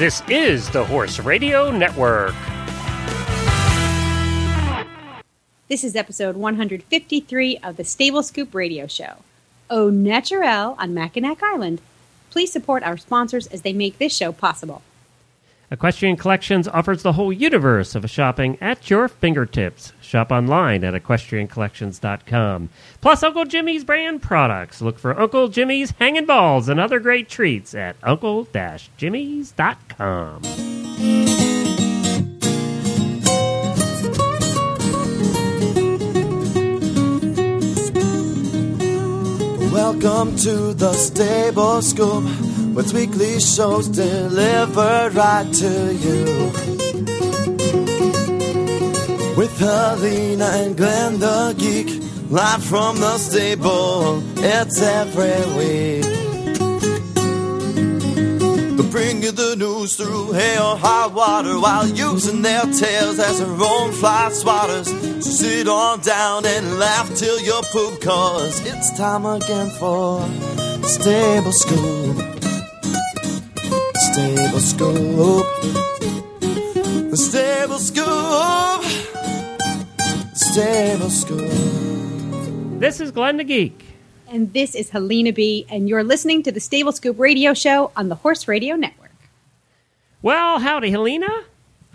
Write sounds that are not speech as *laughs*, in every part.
This is the Horse Radio Network. This is episode 153 of the Stable Scoop Radio Show. Au naturel on Mackinac Island. Please support our sponsors as they make this show possible. Equestrian Collections offers the whole universe of shopping at your fingertips. Shop online at equestriancollections.com. Plus, Uncle Jimmy's brand products. Look for Uncle Jimmy's hanging balls and other great treats at uncle-jimmy's.com. Welcome to the Stable Scoop, with weekly shows delivered right to you. With Helena and Glenn the Geek, live from the stable, it's every week. They'll bring you the news through hail or high water while using their tails as their own fly swatters. So sit on down and laugh till you poop, cause it's time again for Stable Scoop. Stable Scoop. The Stable Scoop. Stable Scoop. This is Glenn the Geek. And this is Helena B., and you're listening to the Stable Scoop Radio Show on the Horse Radio Network. Well, howdy, Helena.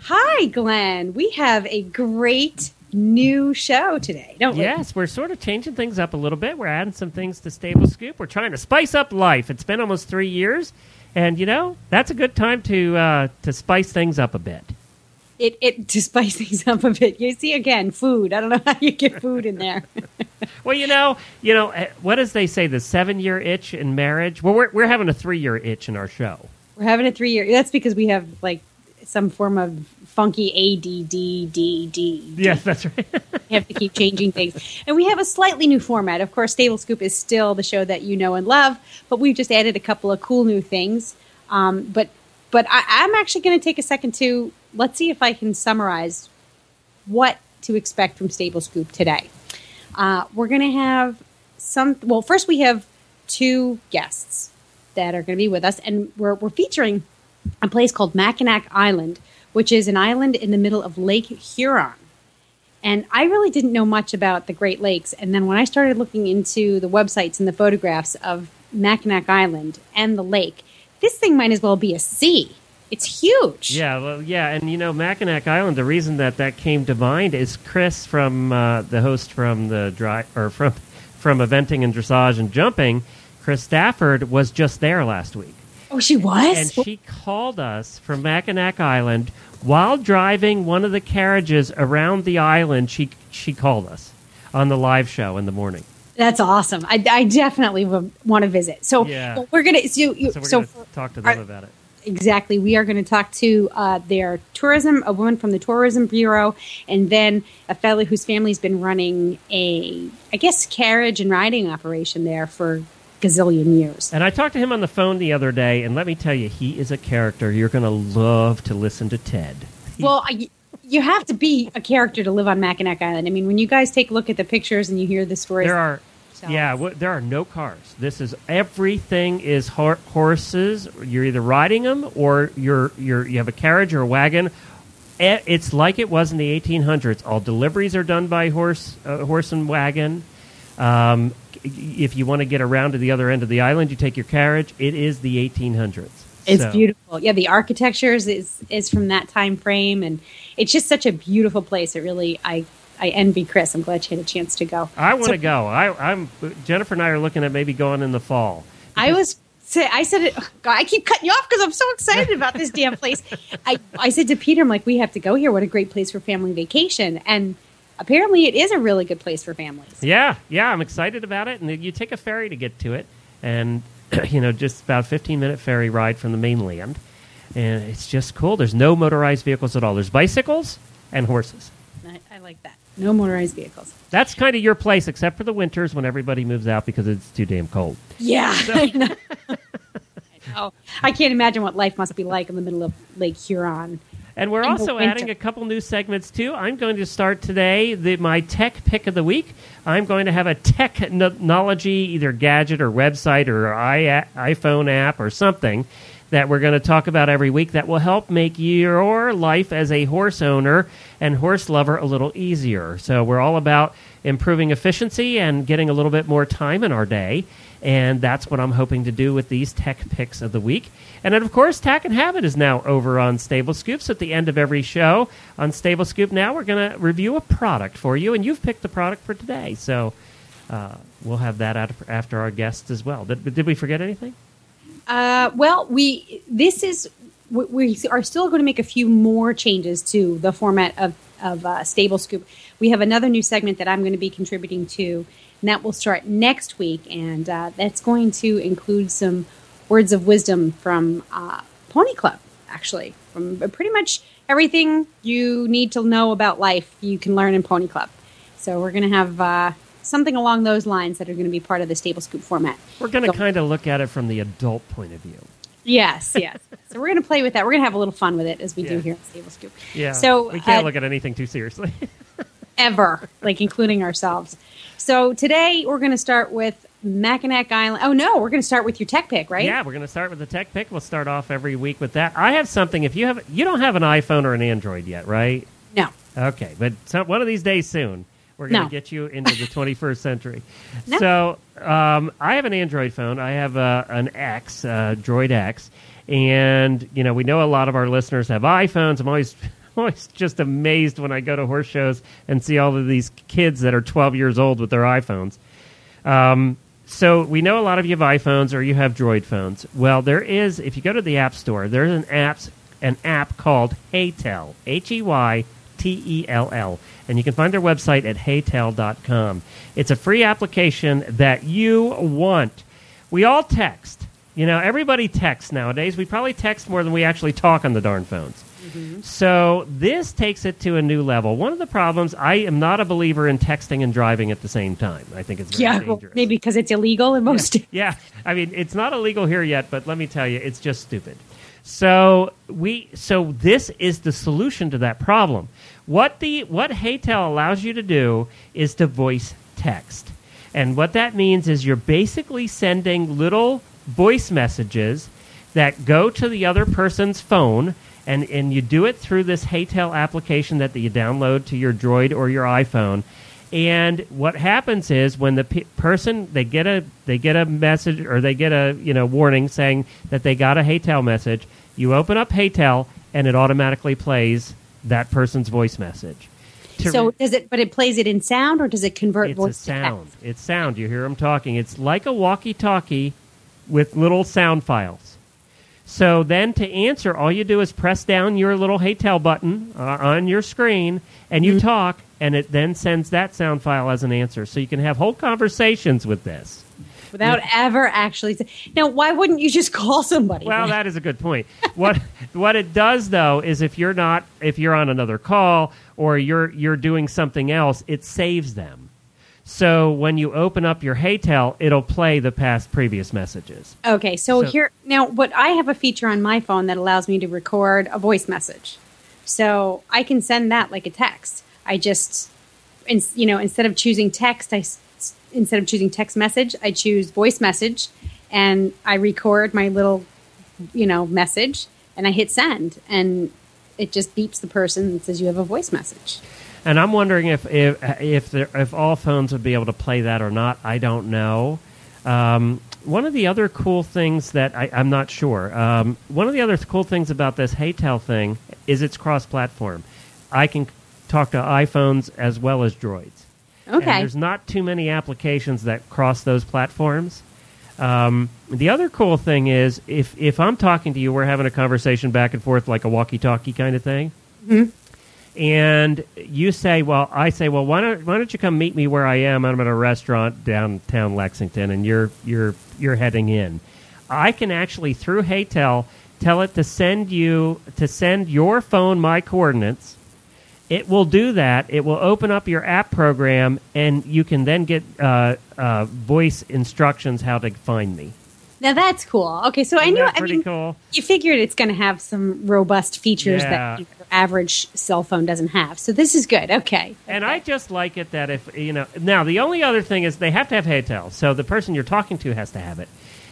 Hi, Glenn. We have a great new show today, don't we? Yes, we're sort of changing things up a little bit. We're adding some things to Stable Scoop. We're trying to spice up life. It's been almost three years, and you know that's a good time to uh, to spice things up a bit. It, it to spice *laughs* things up a bit. You see, again, food. I don't know *laughs* how you get food in there. *laughs* Well, you know, you know eh, what does they say? The seven year itch in marriage. Well, we're we're having a three year itch in our show. We're having a three year. That's because we have like some form of funky ADDDD. Yes, that's right. We have to keep changing things. And we have a slightly new format. Of course, Stable Scoop is still the show that you know and love, but we've just added a couple of cool new things. Um, but but I, I'm actually going to take a second to let's see if I can summarize what to expect from Stable Scoop today. Uh, we're going to have some. Well, first we have two guests that are going to be with us, and we're we're featuring a place called Mackinac Island, which is an island in the middle of Lake Huron. And I really didn't know much about the Great Lakes. And then when I started looking into the websites and the photographs of Mackinac Island and the lake, this thing might as well be a sea. It's huge. Yeah, well, yeah, and you know, Mackinac Island. The reason that that came to mind is Chris from uh, the host from the dry or from *laughs* from eventing and dressage and jumping. Chris Stafford was just there last week, Oh, she was? and she called us from Mackinac Island while driving one of the carriages around the island. She she called us on the live show in the morning. That's awesome. I, I definitely want to visit. So Yeah. we're gonna so, you, So we're so going to talk to them are- about it. exactly we are going to talk to uh, their tourism a woman from the tourism bureau and then a fellow whose family's been running a i guess carriage and riding operation there for gazillion years And I talked to him on the phone the other day, and let me tell you, he is a character. You're going to love to listen to Ted. *laughs* well I, you have to be a character to live on mackinac island i mean when you guys take a look at the pictures and you hear the stories There are, So- yeah, w- there are no cars. This is everything is hor- horses. You're either riding them or you're you're you have a carriage or a wagon. It's like it was in the 1800s. All deliveries are done by horse, uh, horse and wagon. Um, if you want to get around to the other end of the island, you take your carriage. It is the 1800s. It's So- beautiful. Yeah, the architecture is, is from that time frame, and it's just such a beautiful place. It really, I I envy Chris. I'm glad you had a chance to go. I want to So go. I, I'm Jennifer and I are looking at maybe going in the fall. I was. Say, I said it. *laughs* God, I keep cutting you off because I'm so excited about this damn place. *laughs* I, I said to Peter, I'm like, we have to go here. What a great place for family vacation. And apparently, it is a really good place for families. Yeah, yeah, I'm excited about it. And you take a ferry to get to it, and *clears throat* you know, just about 15 minute ferry ride from the mainland, and it's just cool. There's no motorized vehicles at all. There's bicycles and horses. I, I like that. No motorized vehicles. That's kind of your place, except for the winters when everybody moves out because it's too damn cold. Yeah, I know. *laughs* I know. I can't imagine what life must be like in the middle of Lake Huron. And we're also adding a couple new segments too. I'm going to start today the, my tech pick of the week. I'm going to have a technology, either gadget or website or I, iPhone app or something that we're going to talk about every week that will help make your life as a horse owner and horse lover a little easier. So we're all about improving efficiency and getting a little bit more time in our day. And that's what I'm hoping to do with these tech picks of the week. And then, of course, Tack and Habit is now over on Stable Scoops at the end of every show. On Stable Scoop now, we're going to review a product for you, and you've picked the product for today. So uh, we'll have that after our guests as well. Did, did we forget anything? Uh, well, we this is we are still going to make a few more changes to the format of of uh, Stable Scoop. We have another new segment that I'm going to be contributing to, and that will start next week, and uh, that's going to include some words of wisdom from uh, Pony Club. Actually, from pretty much everything you need to know about life, you can learn in Pony Club. So we're going to have uh, something along those lines that are going to be part of the Stable Scoop format. We're going to so, kind of look at it from the adult point of view. Yes, yes. *laughs* so we're going to play with that. We're going to have a little fun with it as we yeah. do here at Stable Scoop. Yeah. So we can't uh, look at anything too seriously. *laughs* ever, like including ourselves. So today we're going to start with Mackinac Island. Oh no, we're going to start with your tech pick, right? Yeah, we're going to start with the tech pick. We'll start off every week with that. I have something. If you have, you don't have an iPhone or an Android yet, right? No. Okay, but some, one of these days soon we're going to no. get you into the *laughs* 21st century. No. So um, I have an Android phone. I have uh, an X, uh, Droid X, and you know we know a lot of our listeners have iPhones. I'm always *laughs* always just amazed when I go to horse shows and see all of these kids that are 12 years old with their iPhones. Um, so we know a lot of you have iPhones or you have Droid phones. Well, there is if you go to the App Store, there's an apps an app called HeyTell, H E Y T E L L. And you can find their website at heytell.com. It's a free application that you want. We all text. You know, everybody texts nowadays. We probably text more than we actually talk on the darn phones. Mm-hmm. So this takes it to a new level. One of the problems, I am not a believer in texting and driving at the same time. I think it's very yeah, dangerous. Well, maybe because it's illegal in most. Yeah. *laughs* yeah, I mean it's not illegal here yet, but let me tell you, it's just stupid. So we so this is the solution to that problem. What the what HeyTell allows you to do is to voice text. And what that means is you're basically sending little voice messages that go to the other person's phone and, and you do it through this HeyTell application that you download to your Droid or your iPhone. And what happens is when the pe- person they get a they get a message or they get a you know warning saying that they got a HeyTell message, you open up HeyTell and it automatically plays that person's voice message. so does it? But it plays it in sound, or does it convert it's voice a sound? It's sound. You hear them talking. It's like a walkie-talkie with little sound files. So then, to answer, all you do is press down your little HeyTell button uh, on your screen, and you mm-hmm. talk, and it then sends that sound file as an answer. So you can have whole conversations with this without yeah. ever actually. Now, why wouldn't you just call somebody? Well, that is a good point. *laughs* what what it does though is if you're not if you're on another call or you're you're doing something else, it saves them. So when you open up your HeyTell, it'll play the past previous messages. Okay, so, so here now, what I have a feature on my phone that allows me to record a voice message, so I can send that like a text. I just, you know, instead of choosing text, I instead of choosing text message, I choose voice message and I record my little, you know, message and I hit send and it just beeps the person and says you have a voice message. And I'm wondering if if if, there, if all phones would be able to play that or not. I don't know. Um, one of the other cool things that I, am not sure. Um, one of the other cool things about this HeyTell thing is it's cross-platform. I can talk to iPhones as well as Droids. Okay. And there's not too many applications that cross those platforms. Um, the other cool thing is if if I'm talking to you, we're having a conversation back and forth like a walkie-talkie kind of thing. Mm-hmm. And you say, well, I say, well, why don't why don't you come meet me where I am? I'm at a restaurant downtown Lexington, and you're you're you're heading in. I can actually through HeyTell tell it to send you to send your phone my coordinates it will do that. It will open up your app program, and you can then get uh, uh, voice instructions how to find me. Now that's cool. Okay, so Isn't I knew. I mean, cool? you figured it's going to have some robust features yeah. that average cell phone doesn't have. So this is good. Okay. And okay. I just like it that if you know. Now the only other thing is they have to have HeyTell. so the person you're talking to has to have it.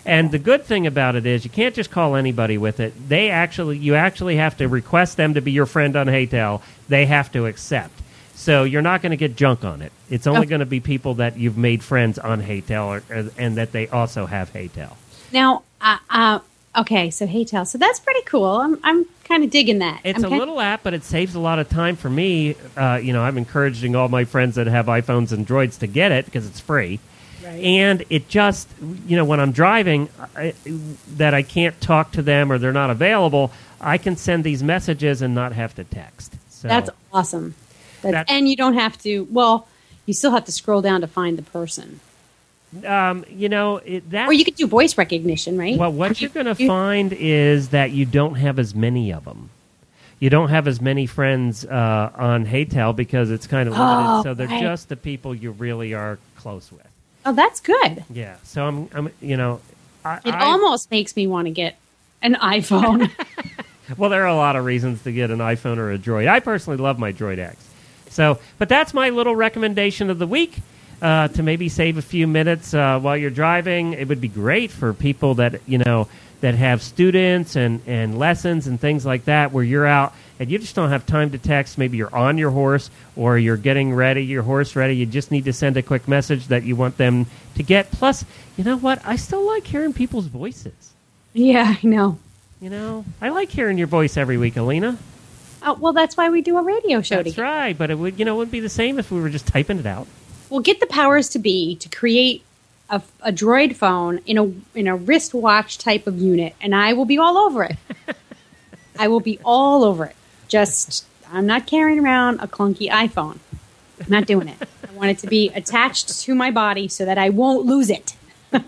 And the good thing about it is you can't just call anybody with it. They actually, you actually have to request them to be your friend on HeyTell. They have to accept. So you're not going to get junk on it. It's only Okay. going to be people that you've made friends on HeyTell or, or, and that they also have HeyTell. Now, uh, uh, okay, so HeyTell. So that's pretty cool. I'm, I'm kind of digging that. It's I'm a little app, but it saves a lot of time for me. Uh, you know, I'm encouraging all my friends that have iPhones and Droids to get it because it's free. Right. And it just, you know, when I'm driving, I, that I can't talk to them or they're not available, I can send these messages and not have to text. So That's awesome. That's, That- and you don't have to. Well, you still have to scroll down to find the person, um, you know, it, that. or you could do voice recognition, right? Well, what you're going to find is that you don't have as many of them. You don't have as many friends uh, on HeyTell because it's kind of limited. Oh, so they're right. just the people you really are close with. Oh, that's good. Yeah. So I'm, I'm you know, I, It I- almost makes me want to get an iPhone. *laughs* *laughs* well, there are a lot of reasons to get an iPhone or a Droid. I personally love my Droid X. So, but that's my little recommendation of the week. Uh, to maybe save a few minutes uh, while you're driving, it would be great for people that you know that have students and, and lessons and things like that, where you're out and you just don't have time to text. Maybe you're on your horse or you're getting ready, your horse ready. You just need to send a quick message that you want them to get. Plus, you know what? I still like hearing people's voices. yeah, I know. You know, I like hearing your voice every week, Alina. Oh, well, that's why we do a radio show That's right, but it would you know it wouldn't be the same if we were just typing it out. We'll get the powers to be to create a, a droid phone in a in a wristwatch type of unit, and I will be all over it. *laughs* I will be all over it. Just I'm not carrying around a clunky iPhone. I'm not doing it. I want it to be attached to my body so that I won't lose it. *laughs* All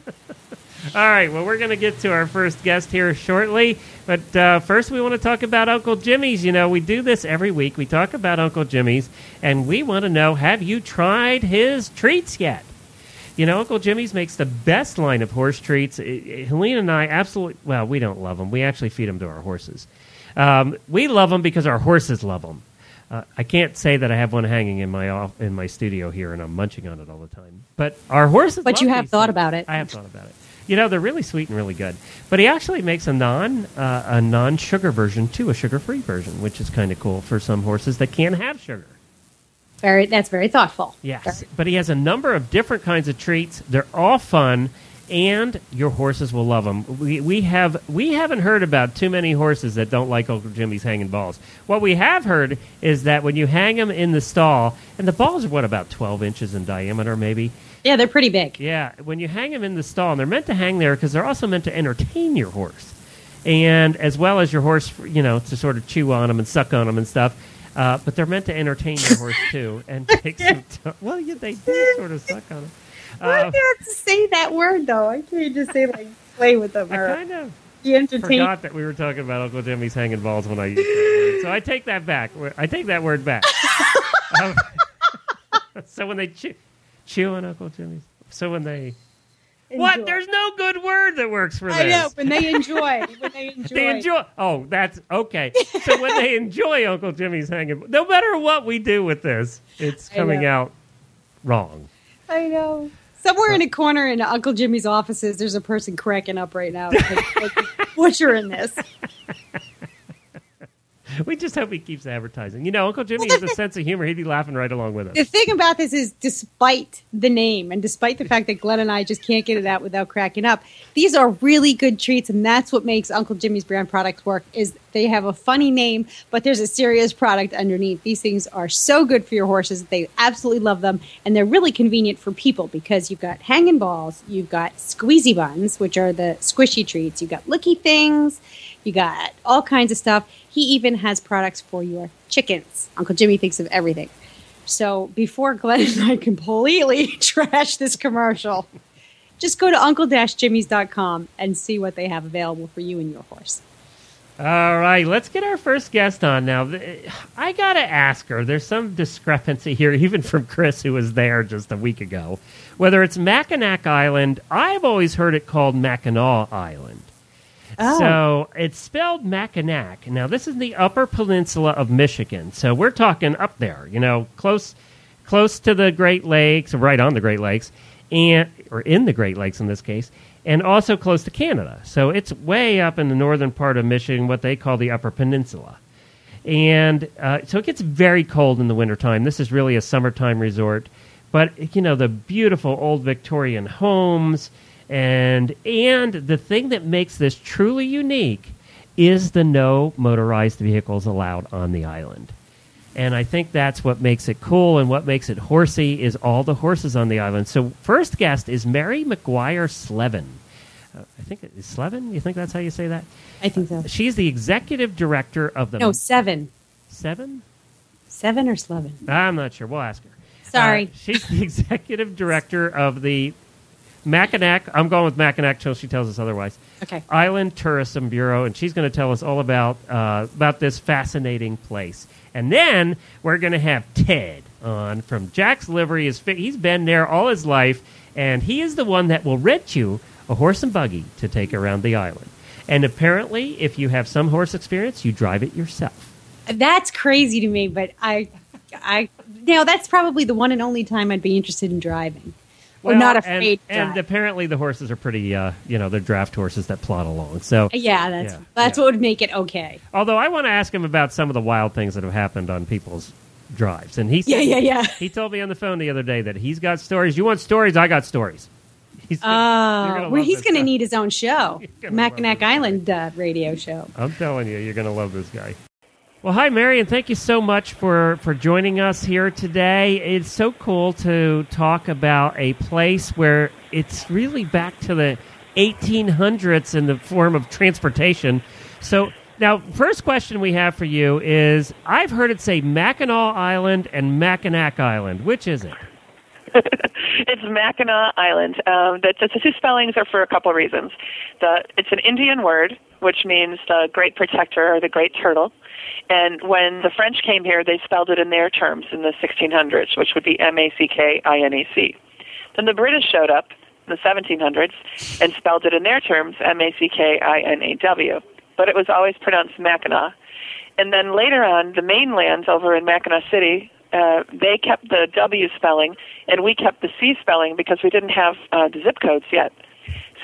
right, well, we're going to get to our first guest here shortly, but uh, first we want to talk about Uncle Jimmy's. You know, we do this every week. We talk about Uncle Jimmy's, and we want to know have you tried his treats yet? You know, Uncle Jimmy's makes the best line of horse treats. Helene and I absolutely, well, we don't love them. We actually feed them to our horses. Um, we love them because our horses love them. Uh, I can't say that I have one hanging in my off, in my studio here and I'm munching on it all the time. But our horses. But you have thought things. about it. I have thought about it. You know, they're really sweet and really good. But he actually makes a non uh, a non sugar version too, a sugar free version, which is kind of cool for some horses that can't have sugar. Very that's very thoughtful. Yes, Very- but he has a number of different kinds of treats. They're all fun, and your horses will love them. We, we have we haven't heard about too many horses that don't like Uncle Jimmy's hanging balls. What we have heard is that when you hang them in the stall, and the balls are what about twelve inches in diameter, maybe. Yeah, they're pretty big. Yeah, when you hang them in the stall, and they're meant to hang there because they're also meant to entertain your horse, and as well as your horse, you know, to sort of chew on them and suck on them and stuff. Uh, but they're meant to entertain your horse too, and *laughs* take some. T- well, yeah, they do sort of suck on them. Why do you have to say that word though? I can't just say like play with them I or kind of forgot that we were talking about Uncle Jimmy's hanging balls when I used that word. So I take that back. I take that word back. *laughs* Um, *laughs* so when they chew, chew on Uncle Jimmy's. So when they what? There's no good word that works for this. I know when *laughs* they enjoy when they enjoy. They enjoy. Oh, that's okay. So when they enjoy Uncle Jimmy's hanging, no matter what we do with this, it's coming out wrong. I know. Somewhere in a corner in Uncle Jimmy's offices, there's a person cracking up right now. Like, like, *laughs* butchering this. *laughs* We just hope he keeps advertising. You know, Uncle Jimmy has a sense of humor. He'd be laughing right along with us. The thing about this is, despite the name and despite the fact that Glenn and I just can't get it out without cracking up, these are really good treats, and that's what makes Uncle Jimmy's brand products work. Is they have a funny name, but there's a serious product underneath. These things are so good for your horses; they absolutely love them, and they're really convenient for people because you've got hanging balls, you've got squeezy buns, which are the squishy treats, you've got looky things, you got all kinds of stuff. He even has products for your chickens. Uncle Jimmy thinks of everything. So before Glenn and I *laughs* completely *laughs* trash this commercial, just go to uncle-jimmys.com and see what they have available for you and your horse. All right, let's get our first guest on now. I got to ask her. There's some discrepancy here, *laughs* even from Chris, who was there just a week ago. Whether it's Mackinac Island, I've always heard it called Mackinac Island. Oh. So it's spelled Mackinac. Now, this is the Upper Peninsula of Michigan. So we're talking up there, you know, close, close to the Great Lakes, right on the Great Lakes. and or in the Great Lakes in this case, and also close to Canada. So it's way up in the northern part of Michigan, what they call the Upper Peninsula. And uh, so it gets very cold in the wintertime. This is really a summertime resort. But, you know, the beautiful old Victorian homes. And, and the thing that makes this truly unique is the no motorized vehicles allowed on the island. And I think that's what makes it cool and what makes it horsey is all the horses on the island. So first guest is Mary McGuire Slevin. Uh, I think it is Slevin. You think that's how you say that? I think so. She's the executive director of the No, seven. seven. Seven or Slevin? I'm not sure. We'll ask her. Sorry. Uh, she's the *laughs* executive director of the Mackinac. I'm going with Mackinac till she tells us otherwise. Okay. Island Tourism Bureau, and she's going to tell us all about uh, about this fascinating place. And then we're going to have Ted on from Jack's Livery. Fi- he's been there all his life, and he is the one that will rent you a horse and buggy to take around the island. And apparently, if you have some horse experience, you drive it yourself. That's crazy to me, but I, I, now that's probably the one and only time I'd be interested in driving. Well, not and- afraid to And, apparently, the horses are pretty, uh, you know, they're draft horses that plod along. So, yeah, that's Yeah, that's yeah. what would make it okay. although I want to ask him about some of the wild things that have happened on people's drives, and he said, Yeah, yeah, yeah. He told me on the phone the other day that he's got stories. You want stories? I got stories. He's Oh, well, he's going to need his own show, *laughs* Mackinac. Island uh, radio show. I'm telling you, you're going to love this guy. Well, hi, Mary, and thank you so much for, for joining us here today. It's so cool to talk about a place where it's really back to the 1800s in the form of transportation. So, now, first question we have for you is I've heard it say Mackinac Island and Mackinac Island. Which is it? *laughs* it's Mackinac Island. Um, the, the two spellings are for a couple reasons. The, it's an Indian word, which means the great protector or the great turtle. And when the French came here, they spelled it in their terms in the 1600s, which would be M A C K I N E C. Then the British showed up in the 1700s and spelled it in their terms M A C K I N A W. But it was always pronounced Mackinac. And then later on, the mainland over in Mackinac City, uh, they kept the W spelling, and we kept the C spelling because we didn't have uh, the zip codes yet.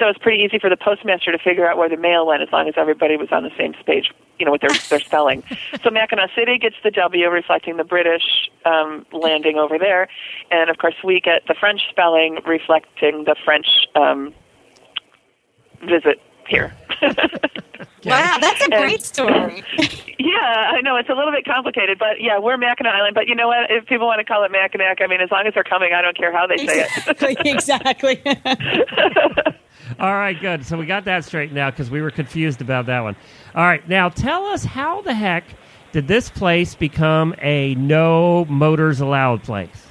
So it's pretty easy for the postmaster to figure out where the mail went as long as everybody was on the same page, you know, with their their spelling. *laughs* So Mackinac City gets the W, reflecting the British um, landing over there, and of course we get the French spelling, reflecting the French um, visit here. Wow, that's a great story. *laughs* Yeah, I know it's a little bit complicated, but yeah, we're Mackinac Island. But you know what? If people want to call it Mackinac, I mean, as long as they're coming, I don't care how they say it. *laughs* exactly. *laughs* All right, good. So we got that straightened out because we were confused about that one. All right, now tell us how the heck did this place become a no motors allowed place?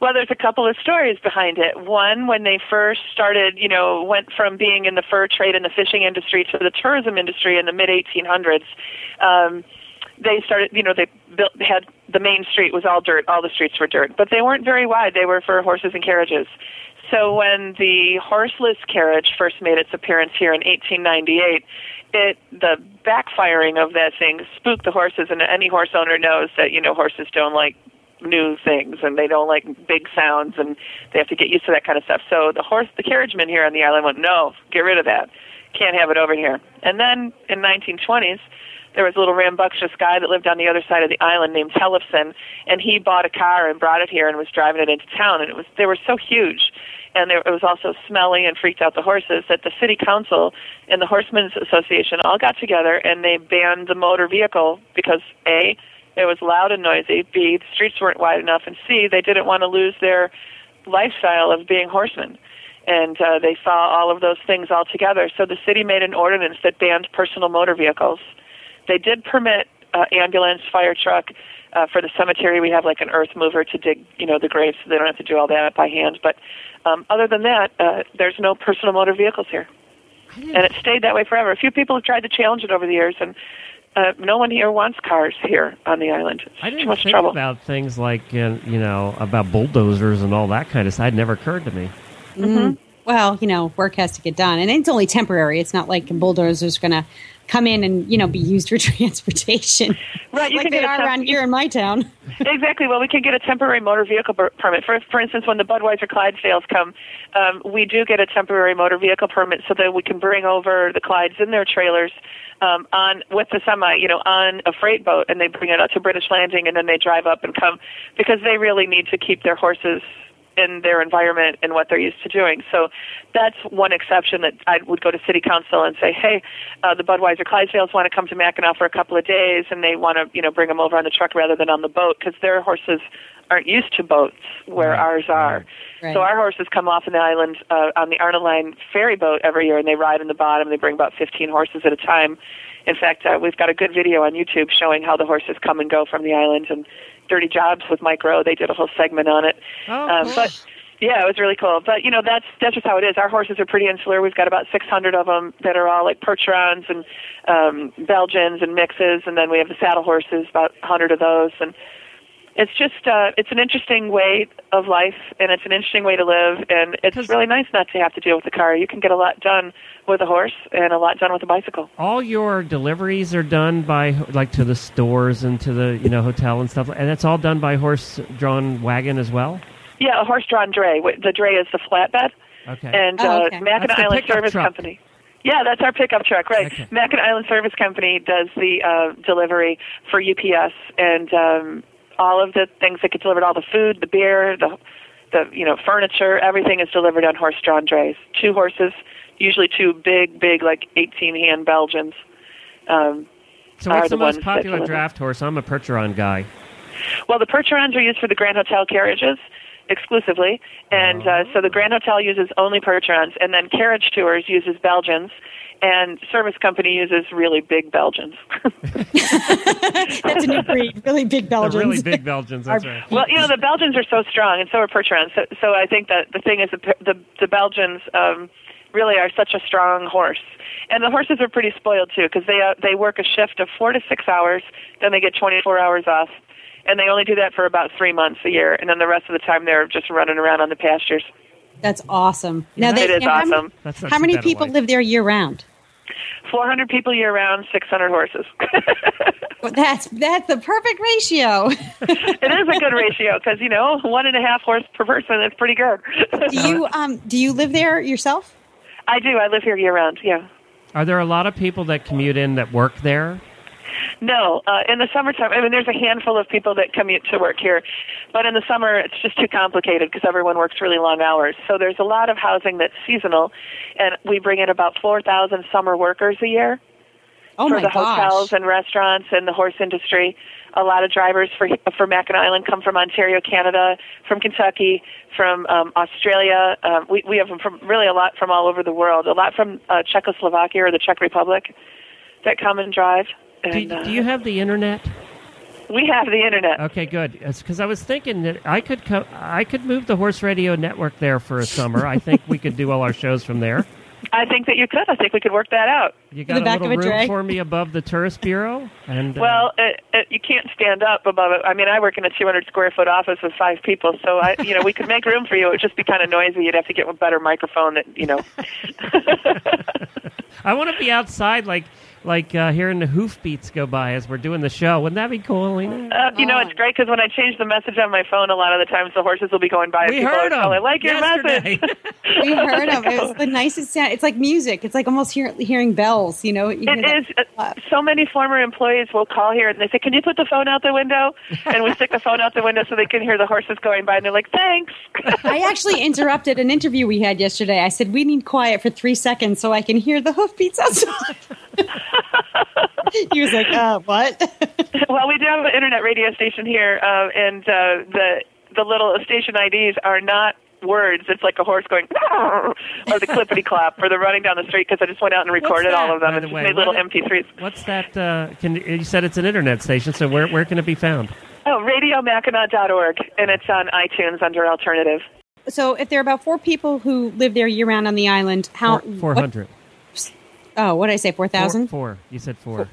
Well, there's a couple of stories behind it. One, when they first started, you know, went from being in the fur trade and the fishing industry to the tourism industry in the mid 1800s. Um, they started, you know, they built had the main street was all dirt, all the streets were dirt, but they weren't very wide. They were for horses and carriages. So when the horseless carriage first made its appearance here in 1898, it the backfiring of that thing spooked the horses, and any horse owner knows that you know horses don't like new things and they don't like big sounds and they have to get used to that kind of stuff. So the horse, the carriageman here on the island went, no, get rid of that. Can't have it over here. And then in 1920s, there was a little rambunctious guy that lived on the other side of the island named Tellefson, and he bought a car and brought it here and was driving it into town. And it was they were so huge, and there, it was also smelly and freaked out the horses that the city council and the Horsemen's Association all got together and they banned the motor vehicle because a it was loud and noisy. B, the streets weren't wide enough, and C, they didn't want to lose their lifestyle of being horsemen. And uh, they saw all of those things all together. So the city made an ordinance that banned personal motor vehicles. They did permit uh, ambulance, fire truck. Uh, for the cemetery, we have like an earth mover to dig, you know, the graves, so they don't have to do all that by hand. But um, other than that, uh, there's no personal motor vehicles here, and it stayed that way forever. A few people have tried to challenge it over the years, and uh, no one here wants cars here on the island. It's I too didn't much think trouble. about things like uh, you know about bulldozers and all that kind of stuff. It never occurred to me. Well, well, you know, work has to get done, and it's only temporary. It's not like a bulldozer's going to come in and you know be used for *laughs* transportation, Right, you like can they get a are temp- around here in my town. *laughs* exactly. Well, we can get a temporary motor vehicle per- permit. For for instance, when the Budweiser Clydesdales come, um, we do get a temporary motor vehicle permit so that we can bring over the Clydes in their trailers um, on with the semi, you know, on a freight boat, and they bring it out to British Landing, and then they drive up and come because they really need to keep their horses in their environment and what they're used to doing. So that's one exception that I would go to city council and say, hey, uh, the Budweiser Clydesdales want to come to Mackinac for a couple of days, and they want to, you know, bring them over on the truck rather than on the boat because their horses aren't used to boats where Right, ours are. right. So our horses come off on the island uh, on the Arnold Line ferry boat every year, and they ride in the bottom. They bring about 15 horses at a time. In fact, uh, we've got a good video on YouTube showing how the horses come and go from the island. And Dirty Jobs with Mike Rowe. They did a whole segment on it. Oh, Um, cool. But yeah, it was really cool. But you know, that's that's just how it is. Our horses are pretty insular. We've got about 600 of them that are all like Percherons and um, Belgians and mixes, and then we have the saddle horses, about 100 of those, and it's just uh, it's an interesting way of life, and it's an interesting way to live, and it's really nice not to have to deal with the car. You can get a lot done with a horse and a lot done with a bicycle. all your deliveries are done by like to the stores and to the you know hotel and stuff, and it's all done by horse-drawn wagon as well. Yeah, a horse-drawn dray. The dray is the flatbed. Okay. and Oh, uh, okay. Mackinac Island Service truck. Company. Yeah, that's our pickup truck, right? Okay. Mackinac Island Service Company does the uh, delivery for UPS and um, all of the things that get delivered, all the food, the beer, the the you know furniture, everything is delivered on horse-drawn drays. Two horses, usually two big, big like 18-hand Belgians. Um, so what's are the, the most popular draft horse? I'm a Percheron guy. Well, the Percherons are used for the Grand Hotel carriages exclusively, and uh, so the Grand Hotel uses only Percherons, and then Carriage Tours uses Belgians, and Service Company uses really big Belgians. *laughs* That's a new breed, really big The Belgians. really big Belgians. That's right. well, you know the Belgians are so strong, and so are Percherons. So, so I think that the thing is the the, the Belgians um, really are such a strong horse, and the horses are pretty spoiled too because they uh, they work a shift of four to six hours, then they get 24 hours off, and they only do that for about three months a year, and then the rest of the time they're just running around on the pastures. That's awesome. Now, It is now, how many- awesome. That's not How many people life. live there year round? 400 people year round, 600 horses. *laughs* Well, that's that's the perfect ratio. *laughs* it is a good ratio because you know one and a half horse per person is pretty good. do you *laughs* um do you live there yourself? I do. I live here year round. Yeah. Are there a lot of people that commute in that work there? No, uh, in the summertime, I mean, there's a handful of people that commute to work here, but in the summer, it's just too complicated because everyone works really long hours. So there's a lot of housing that's seasonal, and we bring in about 4,000 summer workers a year Oh for the gosh! hotels and restaurants and the horse industry. A lot of drivers for for Mackinac Island come from Ontario, Canada, from Kentucky, from um, Australia. Um, we we have them from really a lot from all over the world. A lot from uh, Czechoslovakia or the Czech Republic that come and drive. Do, And, uh, do you have the internet? we have the internet. Okay, good. Because I was thinking that I could co- I could move the Horse Radio Network there for a summer. I think we could do all our shows from there. *laughs* I think that you could. I think we could work that out. You the got a back little of a room drag? for me above the tourist bureau, and uh, Well, it, it, you can't stand up above it. I mean, I work in a 200 square foot office with five people, so I, you know, we could make room for you. It would just be kind of noisy. You'd have to get a better microphone. That you know. *laughs* *laughs* I want to be outside, like like uh, hearing the hoofbeats go by as we're doing the show. Wouldn't that be cool, Lena? Uh, you know, it's great because when I change the message on my phone, a lot of the times the horses will be going by. and we people heard are them. I like your yesterday. message. *laughs* We heard of it. It was *laughs* the nicest sound. It's like music. It's like almost hear, hearing bells. You know, you hear It that is. Uh, so many former employees will call here and they say, "Can you put the phone out the window?" *laughs* And we stick the phone out the window so they can hear the horses going by, and they're like, "Thanks." I actually interrupted an interview we had yesterday. I said we need quiet for three seconds so I can hear the hoofbeats outside. *laughs* he was like, uh, "What?" *laughs* well, we do have an internet radio station here, uh, and uh, the the little station IDs are not words. It's like a horse going, *laughs* or the clippity clap or the running down the street. Because I just went out and recorded all of them and the just made little What- MP3s. What's that? Uh, can you said it's an internet station? So where where can it be found? Oh, radiomackinac.org, and it's on iTunes under alternative. so, if there are about four people who live there year round on the island, how Four hundred. Oh, what did I say? Four Four, thousand. four. You said four.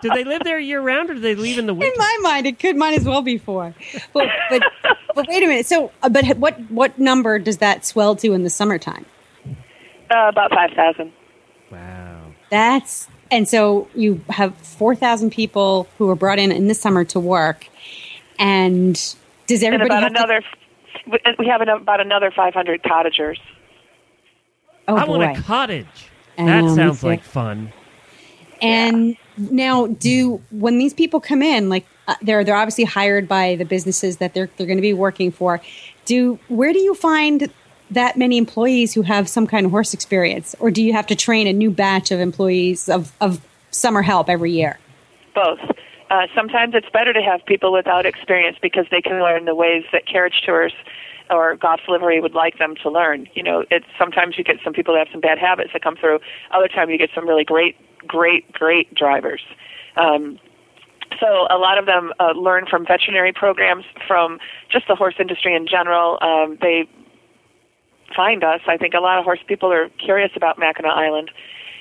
do they live there year round, or do they leave in the winter? *laughs* In my mind, it could might as well be four. But but *laughs* but wait a minute. So, uh, but what what number does that swell to in the summertime? Uh, about 5,000. Wow. That's and so you have four thousand people who are brought in in the summer to work, and does And everybody about have to- another, we have about another 500 cottagers. oh I boy! want a cottage. I That know, sounds like fun. And now, do when these people come in, like uh, they're they're obviously hired by the businesses that they're they're going to be working for. Do where do you find that many employees who have some kind of horse experience, or do you have to train a new batch of employees of of summer help every year? Both. Uh, sometimes it's better to have people without experience because they can learn the ways that carriage tours or golf livery would like them to learn. You know, it's sometimes you get some people that have some bad habits that come through. Other time you get some really great, great, great drivers. Um, so a lot of them uh, learn from veterinary programs, from just the horse industry in general. Um, they find us. I think a lot of horse people are curious about Mackinac Island,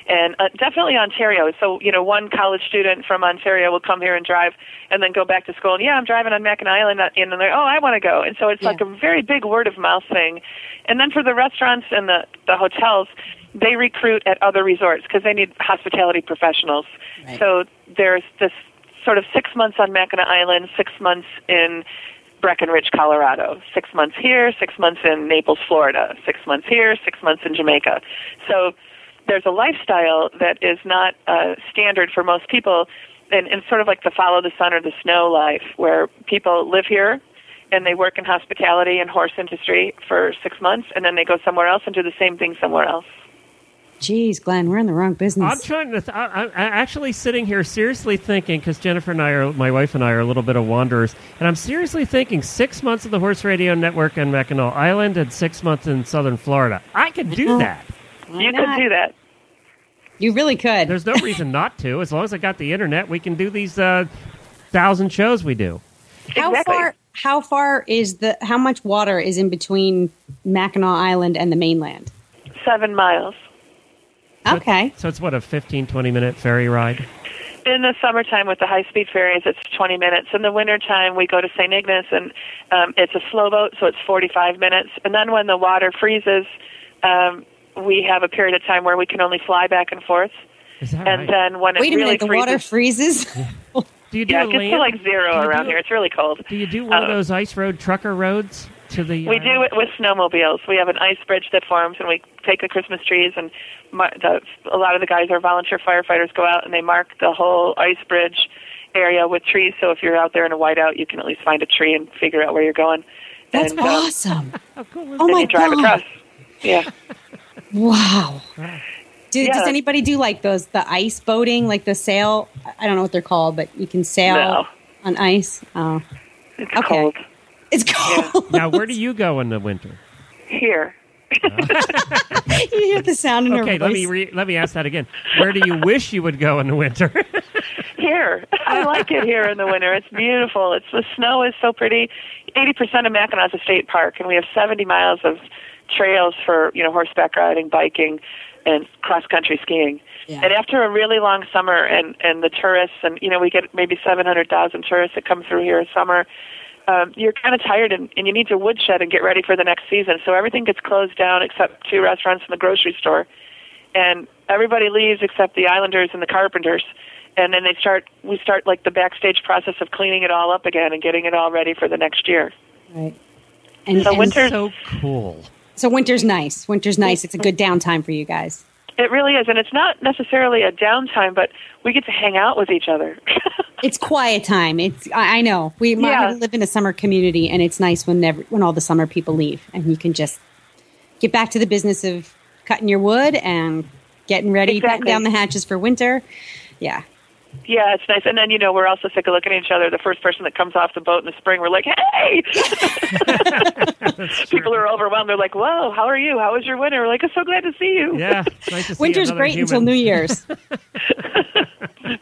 and uh, definitely Ontario. So you know, one college student from Ontario will come here and drive, and then go back to school. And yeah, I'm driving on Mackinac Island, uh, and they're oh, I want to go. And so it's Yeah. like a very big word of mouth thing. And then for the restaurants and the the hotels, they recruit at other resorts because they need hospitality professionals. Right. So there's this sort of six months on Mackinac Island, six months in Breckenridge, Colorado, six months here, six months in Naples, Florida, six months here, six months in Jamaica. So there's a lifestyle that is not uh, standard for most people, and, and sort of like the follow the sun or the snow life, where people live here and they work in hospitality and horse industry for six months, and then they go somewhere else and do the same thing somewhere else. Jeez, Glenn, we're in the wrong business. I'm trying to. Th- I, I'm actually sitting here seriously thinking because Jennifer and I are, my wife and I are a little bit of wanderers, and I'm seriously thinking six months of the Horse Radio Network in Mackinac Island and six months in Southern Florida. I could do that. Why you not? could do that. You really could. There's no *laughs* reason not to. As long as I got the internet, we can do these uh, thousand shows we do. how Exactly. far? How far is the? How much water is in between Mackinac Island and the mainland? Seven miles. So- Okay. So it's what a 15, 20 minute ferry ride. In the summertime with the high speed ferries, it's 20 minutes. In the wintertime, we go to St. Ignace and um, it's a slow boat, so it's 45 minutes. And then when the water freezes, um, we have a period of time where we can only fly back and forth. Is that And right? then when it Wait a really minute. The water freezes, freezes. *laughs* do you do yeah, a it gets to like zero around do- here. It's really cold. Do you do one of Uh, those ice road trucker roads to the? We do it with snowmobiles. We have an ice bridge that forms, and we take the Christmas trees, and mar- the, a lot of the guys are volunteer firefighters go out and they mark the whole ice bridge area with trees. So if you're out there in a whiteout, you can at least find a tree and figure out where you're going. That's and, um, awesome. *laughs* Cool is Oh my you drive god! across. Yeah. *laughs* Wow. Do, Yeah. Does anybody do like those the ice boating, like the sail? I don't know what they're called, but you can sail No. on ice. Oh, It's Okay. cold it's cold. now, where do you go in the winter? here. *laughs* you hear the sound in her Okay, let me re- let me ask that again. Where do you wish you would go in the winter? *laughs* Here. I like it here in the winter. It's beautiful. It's the snow is so pretty. 80% of Mackinac is a state park and we have 70 miles of trails for, you know, horseback riding, biking and cross country skiing. Yeah. And after a really long summer and and the tourists and you know we get maybe 700,000 tourists that come through here in summer um, you're kind of tired and, and you need to woodshed and get ready for the next season. So everything gets closed down except two restaurants and the grocery store. And everybody leaves except the Islanders and the Carpenters. And then they start, we start like the backstage process of cleaning it all up again and getting it all ready for the next year. Right. And, So and winter- so cool. So winter's nice. Winter's nice. It's a good downtime for you guys. It really is. And it's not necessarily a downtime, but we get to hang out with each other. *laughs* It's quiet time. It's I, I know we, Yeah. live in a summer community, and it's nice when never, when all the summer people leave, and you can just get back to the business of cutting your wood and getting ready, Exactly. down the hatches for winter. Yeah, yeah, it's nice. And then, you know, we're also sick of looking at each other. The first person that comes off the boat in the spring, we're like, hey! *laughs* *laughs* *laughs* People are overwhelmed. They're like, whoa, how are you? How was your winter? We're like, I'm so glad to see you. Yeah, it's nice to see winter's great human. until New Year's.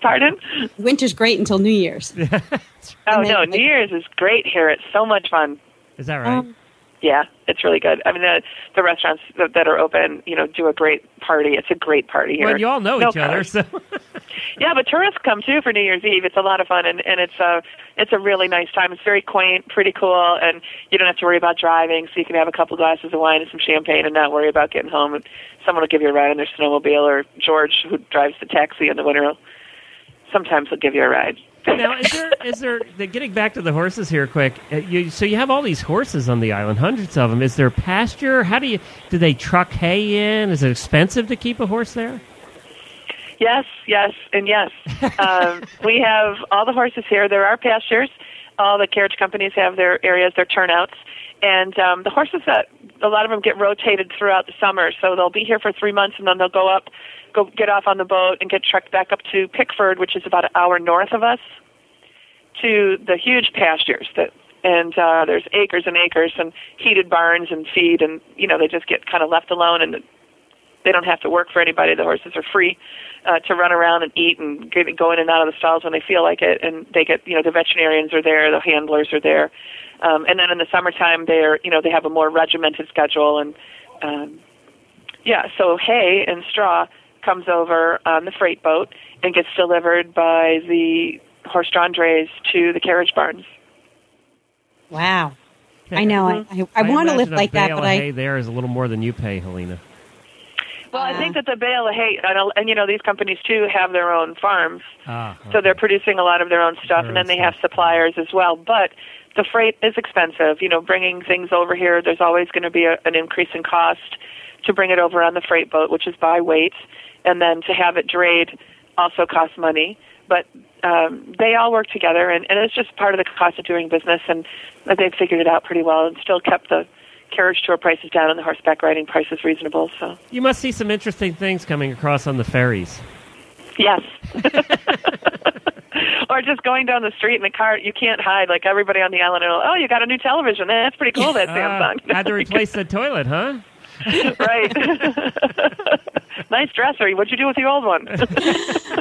Pardon? winter's great until New Year's. Oh, then, no, like- New Year's is great here. It's so much fun. Is that right? Um, Yeah, it's really good. I mean, the the restaurants that, that are open, you know, do a great party. It's a great party here. Well, you all know No each other, so *laughs* *laughs* Yeah, but tourists come too for New Year's Eve. It's a lot of fun, and and it's a it's a really nice time. It's very quaint, pretty cool, and you don't have to worry about driving. So you can have a couple glasses of wine and some champagne, and not worry about getting home. And someone will give you a ride in their snowmobile, or George, who drives the taxi in the winter, sometimes will give you a ride. Now is there is there the, getting back to the horses here quick uh, you, so you have all these horses on the island hundreds of them is there pasture how do you do they truck hay in is it expensive to keep a horse there Yes, yes, and yes. um, *laughs* we have all the horses here. There are pastures. All the carriage companies have their areas, their turnouts, and um, the horses that a lot of them get rotated throughout the summer. So they'll be here for three months, and then they'll go up, go get off on the boat, and get trucked back up to Pickford, which is about an hour north of us, to the huge pastures that. And uh, there's acres and acres and heated barns and feed, and you know they just get kind of left alone, and they don't have to work for anybody. The horses are free uh, to run around and eat and get, go in and out of the stalls when they feel like it. And they get, you know, the veterinarians are there, the handlers are there. Um, and then in the summertime, they're, you know, they have a more regimented schedule. And um, yeah, so hay and straw comes over on the freight boat and gets delivered by the horse-drawn drays to the carriage barns. Wow. I know. I, I, I, want to live a like that, but of I. hay there is a little more than you pay helena Well, I think that the bale of hay, and, and you know, these companies too have their own farms. ah, So they're producing a lot of their own stuff, Their and then own they have suppliers as well. But the freight is expensive. You know, bringing things over here, there's always going to be a, an increase in cost to bring it over on the freight boat, which is by weight, and then to have it drayed also costs money. But um, they all work together, and, and it's just part of the cost of doing business. And they've figured it out pretty well, and still kept the carriage tour prices down and the horseback riding prices reasonable. So you must see some interesting things coming across on the ferries Yes. *laughs* *laughs* *laughs* or just going down the street in the car, you can't hide. Like everybody on the island, will, oh, you got a new television. Eh, that's pretty cool. That Samsung. *laughs* had to replace the toilet huh *laughs* right. nice dresser. What'd you do with the old one?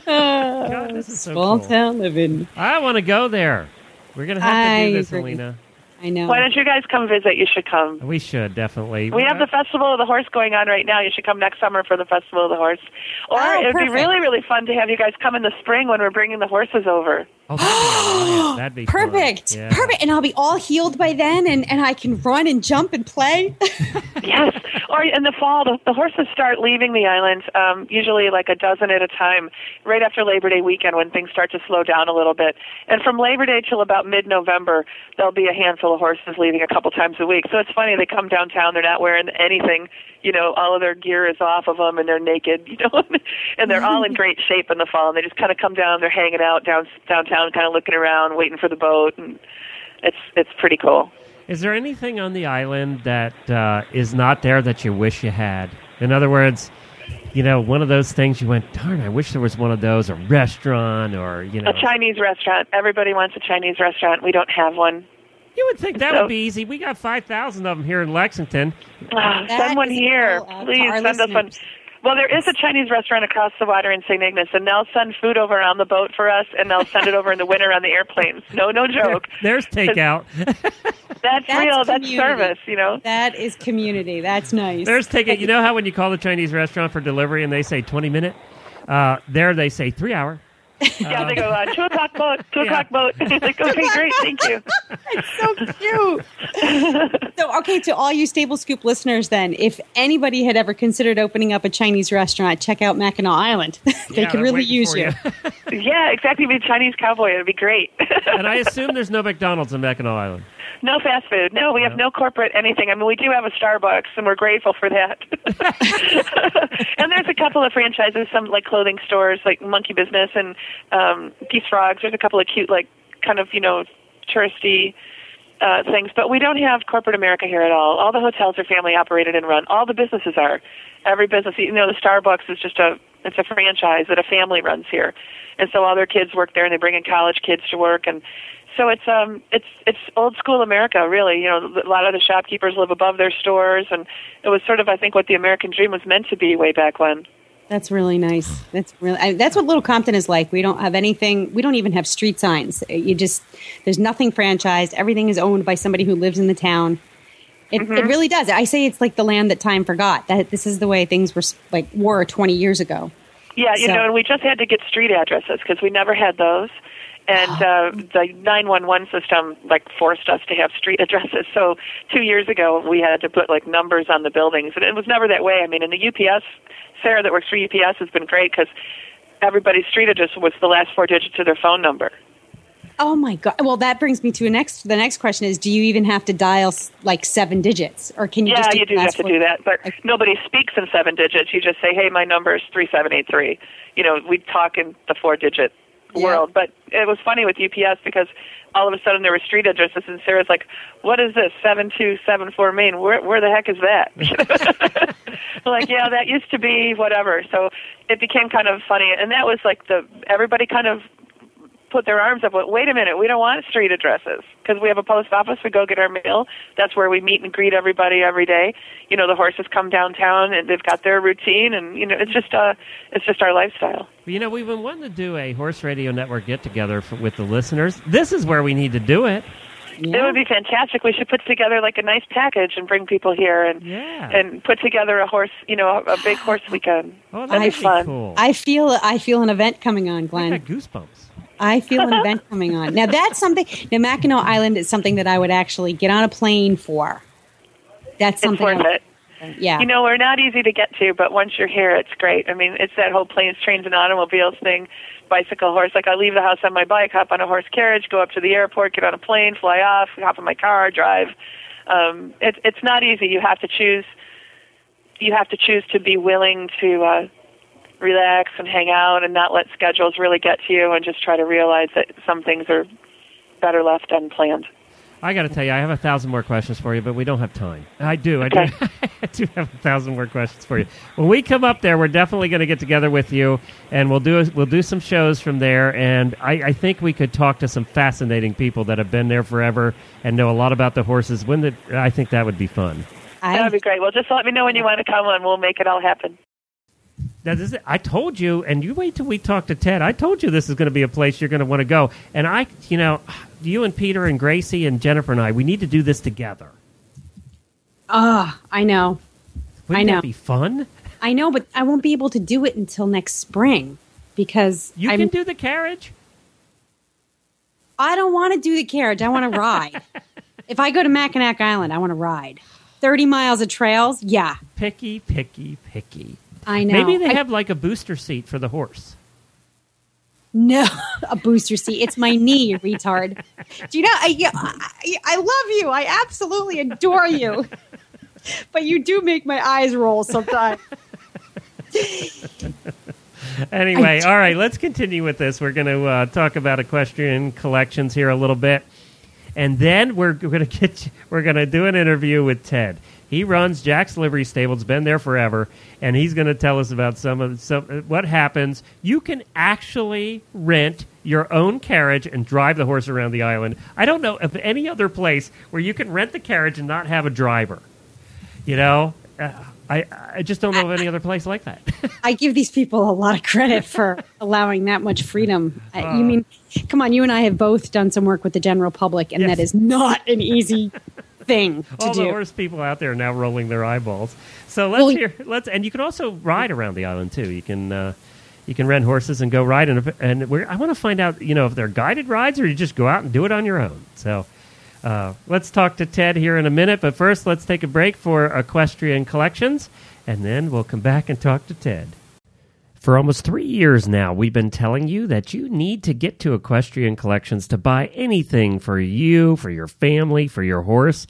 God, this is so Small cool. town living. I want to go there. We're gonna have to I do this, agree. Helena. I know. Why don't you guys come visit? You should come. We should definitely. We have the Festival of the Horse going on right now. You should come next summer for the Festival of the Horse. Or Oh, it'd be really, really fun to have you guys come in the spring when we're bringing the horses over. Oh, *gasps* that'd be, yeah, that'd be. Perfect. Yeah. Perfect. And I'll be all healed by then and, and I can run and jump and play. *laughs* yes. Or in the fall, the, the horses start leaving the island, um, usually like a dozen at a time, right after Labor Day weekend when things start to slow down a little bit. And from Labor Day till about mid-November, there'll be a handful of horses leaving a couple times a week. So it's funny, they come downtown, they're not wearing anything. You know, all of their gear is off of them and they're naked, *laughs* you know, and they're all in *laughs* great shape in the fall. And they just kind of come down, they're hanging out down downtown, kind of looking around, waiting for the boat. And it's, it's pretty cool. Is there anything on the island that uh, is not there that you wish you had? In other words, you know, one of those things you went, darn, I wish there was one of those, a restaurant or, you know. A Chinese restaurant. Everybody wants a Chinese restaurant. We don't have one. You would think that So- would be easy. We got 5,000 of them here in Lexington. That send one here, all, uh, please. our Send us one. Listeners. Well, there is a Chinese restaurant across the water in St. Ignace, and they'll send food over on the boat for us, and they'll send it over in the winter on the airplanes. No, no joke. There's takeout. *laughs* That's, That's real. That's service. You know. That is community. That's nice. There's takeout. You know how when you call the Chinese restaurant for delivery and they say 20 minute? Uh, there they say three hour. Yeah, they go uh, two o'clock boat, two Yeah. o'clock boat. *laughs* like, okay, great, thank you. *laughs* It's so cute. *laughs* so, okay, to all you Stable Scoop listeners, then, if anybody had ever considered opening up a Chinese restaurant, check out Mackinac Island. they Yeah, could really use for you. Yeah, exactly. Be a Chinese cowboy. It'd be great. and I assume there's no McDonald's in Mackinac Island. No fast food. No, we have no corporate anything. I mean, we do have a Starbucks, and we're grateful for that. *laughs* *laughs* and there's a couple of franchises, some like clothing stores, like Monkey Business and um, Peace Frogs. There's a couple of cute, like kind of you know, touristy uh, things. But we don't have corporate America here at all. All the hotels are family operated and run. All the businesses are. Every business, you know, the Starbucks is just a it's a franchise that a family runs here, and so all their kids work there, and they bring in college kids to work and so it's um it's it's old school America really. You know, a lot of the shopkeepers live above their stores, and it was sort of I think what the American dream was meant to be way back when. That's really nice. That's really I, that's what Little Compton is like. We don't have anything. We don't even have street signs. You just there's nothing franchised. Everything is owned by somebody who lives in the town. It, it really does. I say it's like the land that time forgot. That this is the way things were like were 20 years ago. Yeah, you So- know, and we just had to get street addresses because we never had those. And uh, the 911 system like forced us to have street *laughs* addresses. So two years ago, we had to put like numbers on the buildings, and it was never that way. I mean, in the UPS, Sarah that works for UPS has been great because everybody's street address was the last four digits of their phone number. Oh my god! Well, that brings me to a next. The next question is: Do you even have to dial s- like seven digits, or can you Yeah, just you the do have to do that, but Okay. nobody speaks in seven digits. You just say, "Hey, my number is three seven eight three. You know, we talk in the four digit Yeah. world. But it was funny with UPS because all of a sudden there were street addresses, and Sarah's like, "What is this? Seven two seven four Main? Where where the heck is that?" *laughs* *laughs* like, yeah, that used to be whatever. So it became kind of funny, and that was like the everybody kind of put their arms up. Went, Wait a minute, we don't want street addresses because we have a post office. We go get our mail. That's where we meet and greet everybody every day. You know, the horses come downtown and they've got their routine, and you know, it's just uh, it's just our lifestyle. You know, we've been wanting to do a Horse Radio Network get together for, with the listeners. This is where we need to do it. Yeah. It would be fantastic. We should put together like a nice package and bring people here and Yeah. and put together a horse, you know, a, a big horse weekend. Oh, That'd that'd be be fun. cool. I feel I feel an event coming on, I Glenn. got goosebumps. I feel an event coming on. Now that's something. Now Mackinac Island is something that I would actually get on a plane for. That's It's something. worth I- it. Yeah. You know, we're not easy to get to, but once you're here, it's great. I mean, it's that whole planes, trains, and automobiles thing. Bicycle, horse. Like I leave the house on my bike, hop on a horse carriage, go up to the airport, get on a plane, fly off, hop in my car, drive. Um, it, it's not easy. You have to choose. You have to choose to be willing to uh, relax and hang out, and not let schedules really get to you, and just try to realize that some things are better left unplanned. I got to tell you, I have a thousand more questions for you, but we don't have time. I do. I do. *laughs* I do have a thousand more questions for you. When we come up there, we're definitely going to get together with you, and we'll do we'll do some shows from there. And I, I think we could talk to some fascinating people that have been there forever and know a lot about the horses. When the, I think that would be fun. That would be great. Well, just let me know when you want to come on. We'll make it all happen. That is it. I told you, and you wait till we talk to Ted. I told you this is going to be a place you're going to want to go. And I, you know, you and Peter and Gracie and Jennifer and I, we need to do this together. Ah, I know. Wouldn't I know. that be fun? I know, but I won't be able to do it until next spring because You I'm, can do the carriage. I don't want to do the carriage. I want to ride. if I go to Mackinac Island, I want to ride. 30 miles of trails? Yeah, Picky, picky, picky. I know. Maybe they I- have like a booster seat for the horse. No, *laughs* a booster seat. It's my knee, you *laughs* retard. Do you know? I, I, I love you. I absolutely adore you. *laughs* But you do make my eyes roll sometimes. Anyway, all right, let's continue with this. We're going to uh, talk about equestrian collections here a little bit, and then we're going to get you, we're going to do an interview with Ted. He runs Jack's Livery Stables, been there forever, and he's going to tell us about some of some what happens. You can actually rent your own carriage and drive the horse around the island. I don't know of any other place where you can rent the carriage and not have a driver. You know, uh, I I just don't know of any other place like that. *laughs* I give these people a lot of credit for allowing that much freedom. Uh, Uh. you mean, come on, you and I have both done some work with the general public, and Yes. that is not an easy thing to all do. the horse people out there are now rolling their eyeballs. So let's Well, hear. Let's and you can also ride around the island too. You can uh, you can rent horses and go ride. And, and we're, I want to find out, you know, if they're guided rides or you just go out and do it on your own. So uh, let's talk to Ted here in a minute. But first, let's take a break for equestrian collections, and then we'll come back and talk to Ted. For almost three years now, we've been telling you that you need to get to Equestrian Collections to buy anything for you, for your family, for your horse.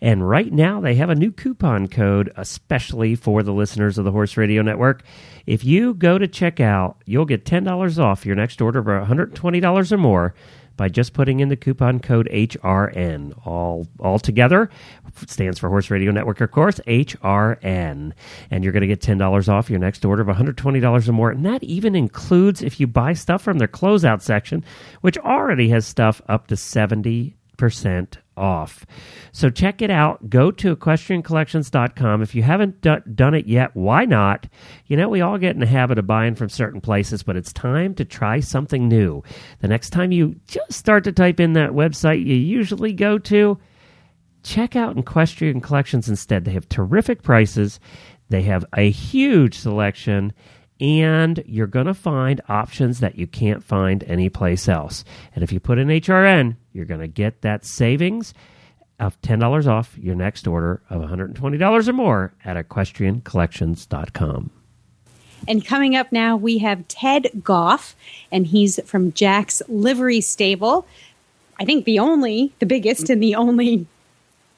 And right now, they have a new coupon code, especially for the listeners of the Horse Radio Network. If you go to checkout, you'll get $10 off your next order of $120 or more by just putting in the coupon code HRN. All all together stands for Horse Radio Network, of course, HRN. And you're going to get $10 off your next order of $120 or more. And that even includes if you buy stuff from their closeout section, which already has stuff up to 70% off. So check it out. Go to equestriancollections.com. If you haven't do- done it yet, why not? You know, we all get in the habit of buying from certain places, but it's time to try something new. The next time you just start to type in that website you usually go to, check out Equestrian Collections instead. They have terrific prices, they have a huge selection, and you're going to find options that you can't find anyplace else. And if you put in HRN, you're going to get that savings of $10 off your next order of $120 or more at equestriancollections.com. And coming up now, we have Ted Goff, and he's from Jack's Livery Stable. I think the only, the biggest, and the only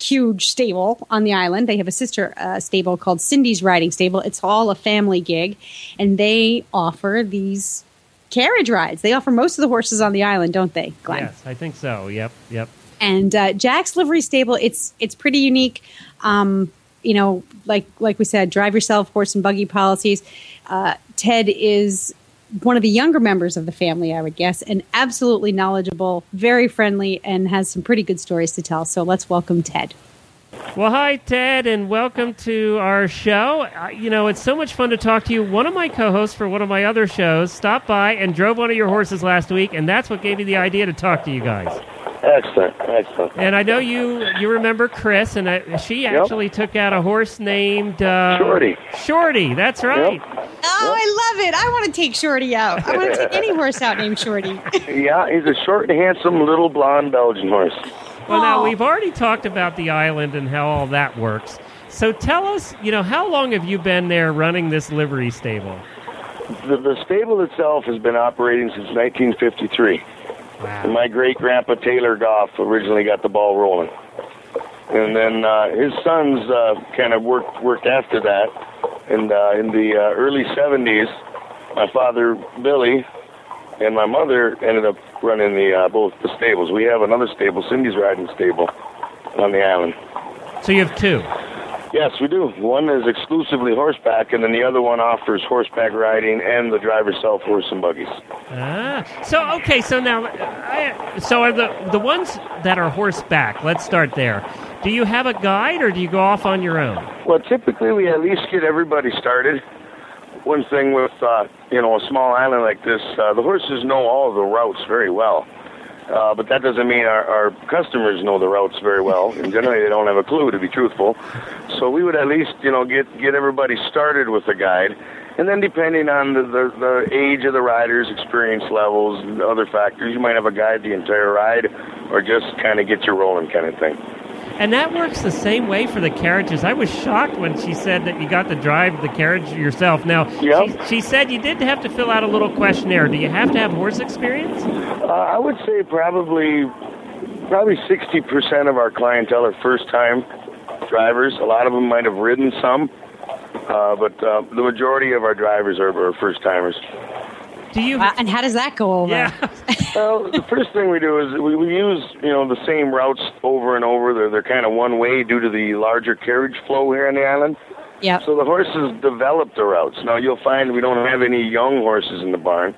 huge stable on the island. They have a sister uh, stable called Cindy's Riding Stable. It's all a family gig, and they offer these carriage rides. They offer most of the horses on the island, don't they, Glenn? Yes, I think so. Yep, yep. And uh, Jack's Livery Stable, it's it's pretty unique. Um, you know, like like we said, drive yourself horse and buggy policies. Uh, Ted is one of the younger members of the family, I would guess, and absolutely knowledgeable, very friendly, and has some pretty good stories to tell. So let's welcome Ted. Well, hi, Ted, and welcome to our show. Uh, you know, it's so much fun to talk to you. One of my co hosts for one of my other shows stopped by and drove one of your horses last week, and that's what gave me the idea to talk to you guys. Excellent, excellent. And I know you you remember Chris, and uh, she actually took out a horse named uh, Shorty. Shorty, that's right. Yep. Oh, I love it. I want to take Shorty out. I want to take any *laughs* horse out named Shorty. Yeah, he's a short and handsome little blonde Belgian horse. Well, now we've already talked about the island and how all that works. So tell us, you know, how long have you been there running this livery stable? The, the stable itself has been operating since 1953. Wow. And my great grandpa Taylor Goff originally got the ball rolling. And then uh, his sons uh, kind of worked worked after that. And uh, in the uh, early 70s, my father Billy and my mother ended up running the uh, both the stables. We have another stable, Cindy's Riding Stable, on the island. So you have two. Yes, we do. One is exclusively horseback, and then the other one offers horseback riding and the driver self horse and buggies. Ah, so okay, so now, I, so are the the ones that are horseback? Let's start there. Do you have a guide, or do you go off on your own? Well, typically we at least get everybody started. One thing with uh, you know a small island like this, uh, the horses know all the routes very well. Uh, but that doesn't mean our, our customers know the routes very well, and generally they don't have a clue, to be truthful. So we would at least, you know, get get everybody started with a guide, and then depending on the, the the age of the riders, experience levels, and other factors, you might have a guide the entire ride, or just kind of get you rolling, kind of thing. And that works the same way for the carriages. I was shocked when she said that you got to drive the carriage yourself. Now, Yep. she, she said you did have to fill out a little questionnaire. Do you have to have horse experience? Uh, I would say probably probably sixty percent of our clientele are first time drivers. A lot of them might have ridden some, uh, but uh, the majority of our drivers are, are first timers. Do you? Wow, and how does that go over? yeah. *laughs* Well, the first thing we do is we, we use you know the same routes over and over. They're they're kind of one way due to the larger carriage flow here on the island. Yep. So the horses develop the routes. Now you'll find we don't have any young horses in the barn.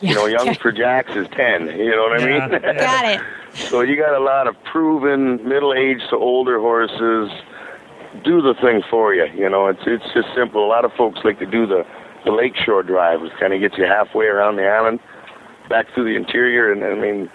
Yeah. You know, young for *laughs* jacks is ten. You know what I mean? yeah. Got it. *laughs* So you got a lot of proven middle-aged to older horses do the thing for you. You know, it's it's just simple. A lot of folks like to do the the lakeshore drive, which kind of gets you halfway around the island, back through the interior, and I mean,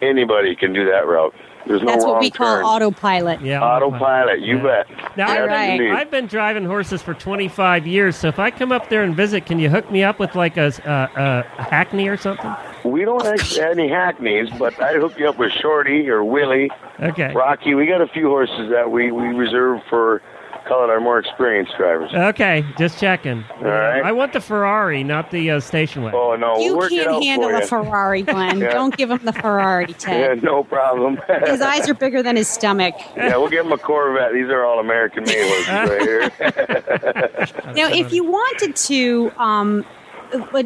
anybody can do that route. There's no That's wrong what we call turn. autopilot. Yeah. Autopilot, you Yeah. bet. Now, All I've, right. been, I've been driving horses for 25 years, so if I come up there and visit, can you hook me up with like a, a, a hackney or something? We don't actually have any hackneys, but I'd hook you up with Shorty or Willie, Okay. Rocky. We got a few horses that we we reserve for call it our more experienced drivers. Okay, just checking. All right. I want the Ferrari, not the uh, station wagon. Oh no, You we'll can't handle for a. Ferrari, Glenn. *laughs* Yeah. Don't give him the Ferrari, *laughs* Ted. Yeah, no problem. His eyes are bigger than his stomach. *laughs* yeah, we'll give him a Corvette. These are all American made horses right here. Now, if you wanted to, um, but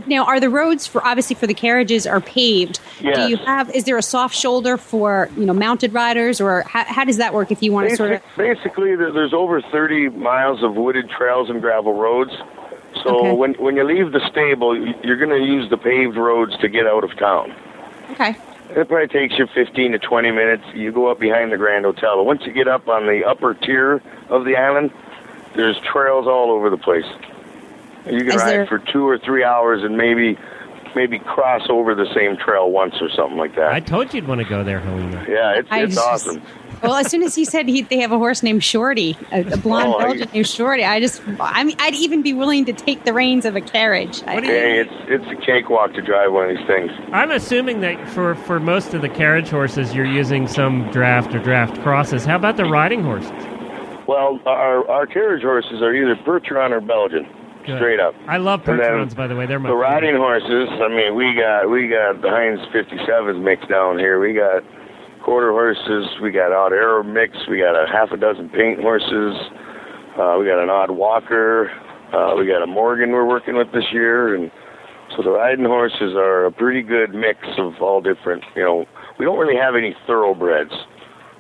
now are the roads for obviously for the carriages are paved? Do you have? Is there a soft shoulder for you know mounted riders, or how, how does that work? If you want to sort of basically, there's over 30 miles of wooded trails and gravel roads. So Okay. when when you leave the stable, you're going to use the paved roads to get out of town. okay, It probably takes you 15 to 20 minutes. You go up behind the Grand Hotel. But once you get up on the upper tier of the island, there's trails all over the place. You can Is ride there- for two or three hours and maybe maybe cross over the same trail once or something like that. I told you you'd want to go there, Helena. yeah, it's it's just- awesome. Well, as soon as he said he, they have a horse named Shorty, a, a blonde Oh, I- Belgian named Shorty, I just, I mean, I'd even be willing to take the reins of a carriage. I- What Hey, it's it's a cakewalk to drive one of these things. I'm assuming that for, for most of the carriage horses, you're using some draft or draft crosses. How about the riding horses? Well, our our carriage horses are either Percheron or Belgian, Good. straight up. I love then Percherons, by the way. They're my The riding horses. I mean, we got we got the Heinz 57s mixed down here. We got quarter horses. We got odd arrow mix. We got a half a dozen paint horses. Uh, we got an odd walker. Uh, we got a Morgan we're working with this year, and so the riding horses are a pretty good mix of all different. You know, we don't really have any thoroughbreds.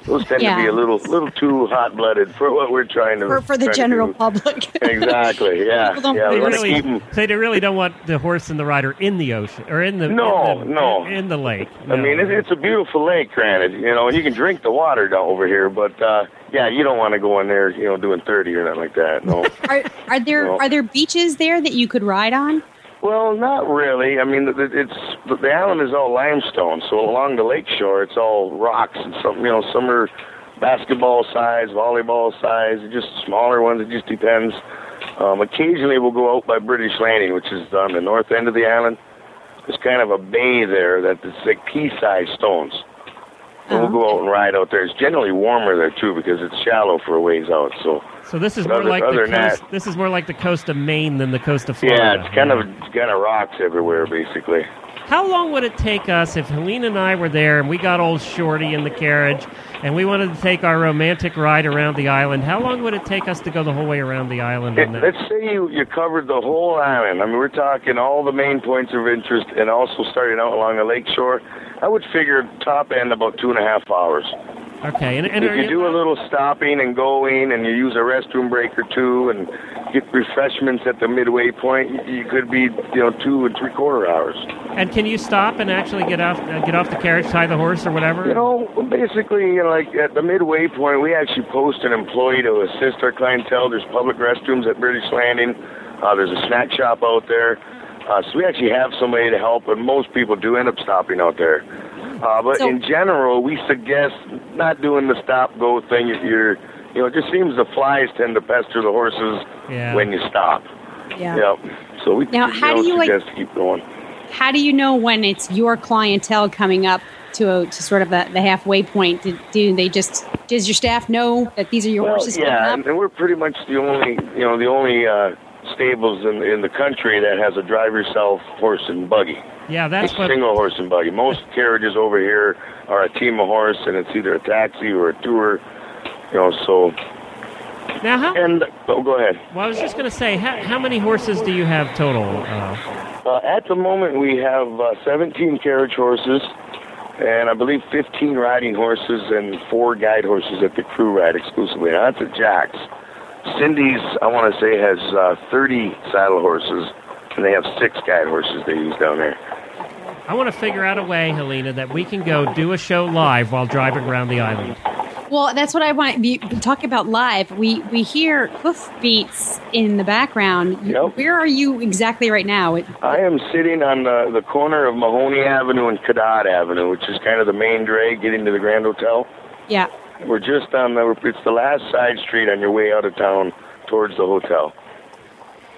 Those tend to be a little little too hot blooded for what we're trying to for, for the general public. *laughs* Exactly. Yeah. Yeah. They We want to really, keep 'em- so they really don't want the horse and the rider in the ocean or in the No, in the, no. in the lake. I mean, it, it's a beautiful lake, granted, you know, and you can drink the water down over here, but uh, yeah, you don't want to go in there, you know, doing thirty or nothing like that. No. *laughs* Are, are there No. are there beaches there that you could ride on? Well, not really. I mean, it's the island is all limestone, so along the lake shore, it's all rocks and some, you know, some are basketball size, volleyball size, just smaller ones. It just depends. Um, occasionally, we'll go out by British Landing, which is on the north end of the island. There's kind of a bay there that it's like pea-sized stones. And we'll go out and ride out there. It's generally warmer there too because it's shallow for a ways out. So So this is more other- like the other coast. that- This is more like the coast of Maine than the coast of Florida. yeah, it's kind of it's kind of rocks everywhere basically. How long would it take us if Helene and I were there and we got old Shorty in the carriage and we wanted to take our romantic ride around the island? How long would it take us to go the whole way around the island? It, let's say you you covered the whole island. I mean, we're talking all the main points of interest, and also starting out along the lake shore. I would figure top end about two and a half hours. Okay, and, and If you do a little stopping and going, and you use a restroom break or two, and get refreshments at the midway point, you- you could be you know two and three quarter hours. and can you stop and actually get off uh, get off the carriage, tie the horse, or whatever? You know, basically, you know, like at the midway point, we actually post an employee to assist our clientele. There's public restrooms at British Landing. Uh, there's a snack shop out there. Uh, so we actually have somebody to help, but most people do end up stopping out there. Uh, but So- in general, we suggest not doing the stop go thing. If you're, you know, it just seems the flies tend to pester the horses Yeah. when you stop. Yeah. Yep. So we Now, how do you, like- suggest to keep going. How do you know when it's your clientele coming up to a, to sort of the, the halfway point? Do, do they just does your staff know that these are your Well, horses yeah, coming and, up? and we're pretty much the only, you know, the only uh, stables in in the country that has a drive yourself horse and buggy. Yeah, that's a what. single horse and buggy. Most *laughs* carriages over here are a team of horse, and it's either a taxi or a tour. You know, so Now, how? and oh, go ahead. Well, I was just going to say, how, how many horses do you have total? Uh, Uh, at the moment, we have uh, 17 carriage horses, and I believe 15 riding horses and four guide horses that the crew ride exclusively. Now, that's at Jack's. Cindy's, I want to say, has uh, 30 saddle horses, and they have six guide horses they use down there. I want to figure out a way, Helena, that we can go do a show live while driving around the island. Well, that's what I want. Be, talk about live. We we hear hoof beats in the background. Yep. Where are you exactly right now? It, I am sitting on the, the corner of Mahoney Avenue and Cadotte Avenue, which is kind of the main drag getting to the Grand Hotel. yeah. We're just on the, it's the last side street on your way out of town towards the hotel.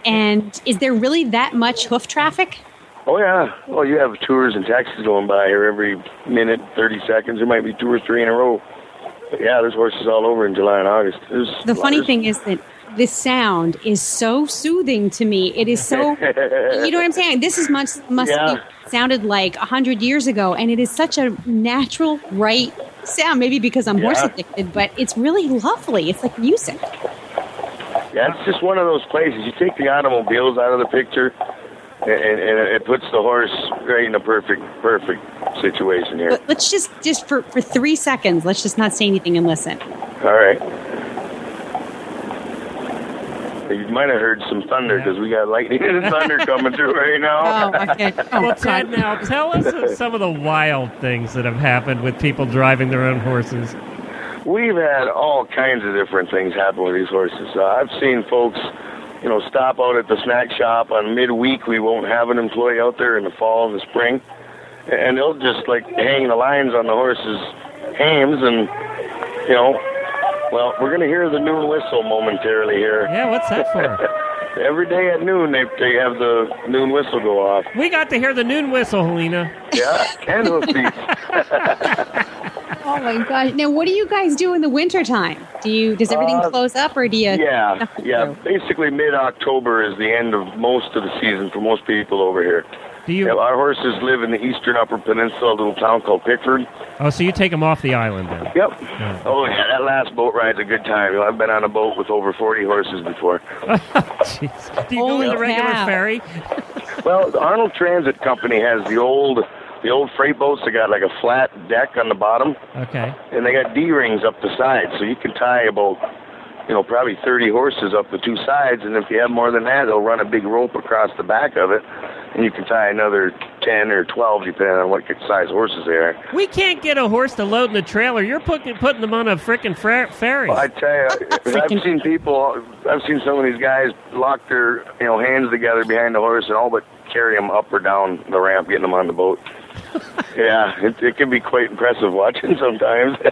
And is there really that much hoof traffic? Oh yeah. Well, you have tours and taxis going by here every minute, thirty seconds. There might be two or three in a row. But yeah, there's horses all over in July and August. There's The funny thing is that this sound is so soothing to me. It is so, *laughs* you know what I'm saying? This is much must Yeah. be sounded like a hundred years ago, and it is such a natural, right sound. Maybe because I'm horse addicted, but it's really lovely. It's like music. Yeah, it's just one of those places. You take the automobiles out of the picture, and, and, and it puts the horse right in a perfect, perfect situation here. But let's just, just for for three seconds, let's just not say anything and listen. All right. You might have heard some thunder because we got lightning and *laughs* thunder coming through right now. Oh, okay. Oh, Well, Ted, now tell us some of the wild things that have happened with people driving their own horses. We've had all kinds of different things happen with these horses. Uh, I've seen folks, you know, stop out at the snack shop on midweek. We won't have an employee out there in the fall and the spring, and they'll just like hang the lines on the horses' hams and you know, well, we're going to hear the noon whistle momentarily here. Yeah, what's that for? *laughs* Every day at noon, they they have the noon whistle go off. we got to hear the noon whistle, Helena. Yeah, and hoofbeats. *laughs* *laughs* Oh my gosh! Now, what do you guys do in the wintertime? Do you does everything Uh, close up, or do you? Yeah, yeah. Basically, mid-October is the end of most of the season for most people over here. Do you? Yeah, our horses live in the eastern Upper Peninsula, a little town called Pickford. Oh, so you take them off the island then? Yep. Oh yeah, that last boat ride's a good time. You know, I've been on a boat with over 40 horses before. *laughs* Jeez. Do you go in the regular cow. ferry? *laughs* Well, the Arnold Transit Company has the old, the old freight boats. They got like a flat deck on the bottom, Okay. and they got D rings up the side, so you can tie about, you know, probably 30 horses up the two sides. And if you have more than that, they'll run a big rope across the back of it, and you can tie another 10 or 12 depending on what size horses they are. We can't get a horse to load in the trailer. You're putting putting them on a frickin' fra- ferry. Well, I tell you, *laughs* I've seen people. I've seen some of these guys lock their you know hands together behind the horse and all but carry them up or down the ramp, getting them on the boat. *laughs* yeah, it, it can be quite impressive watching sometimes. *laughs*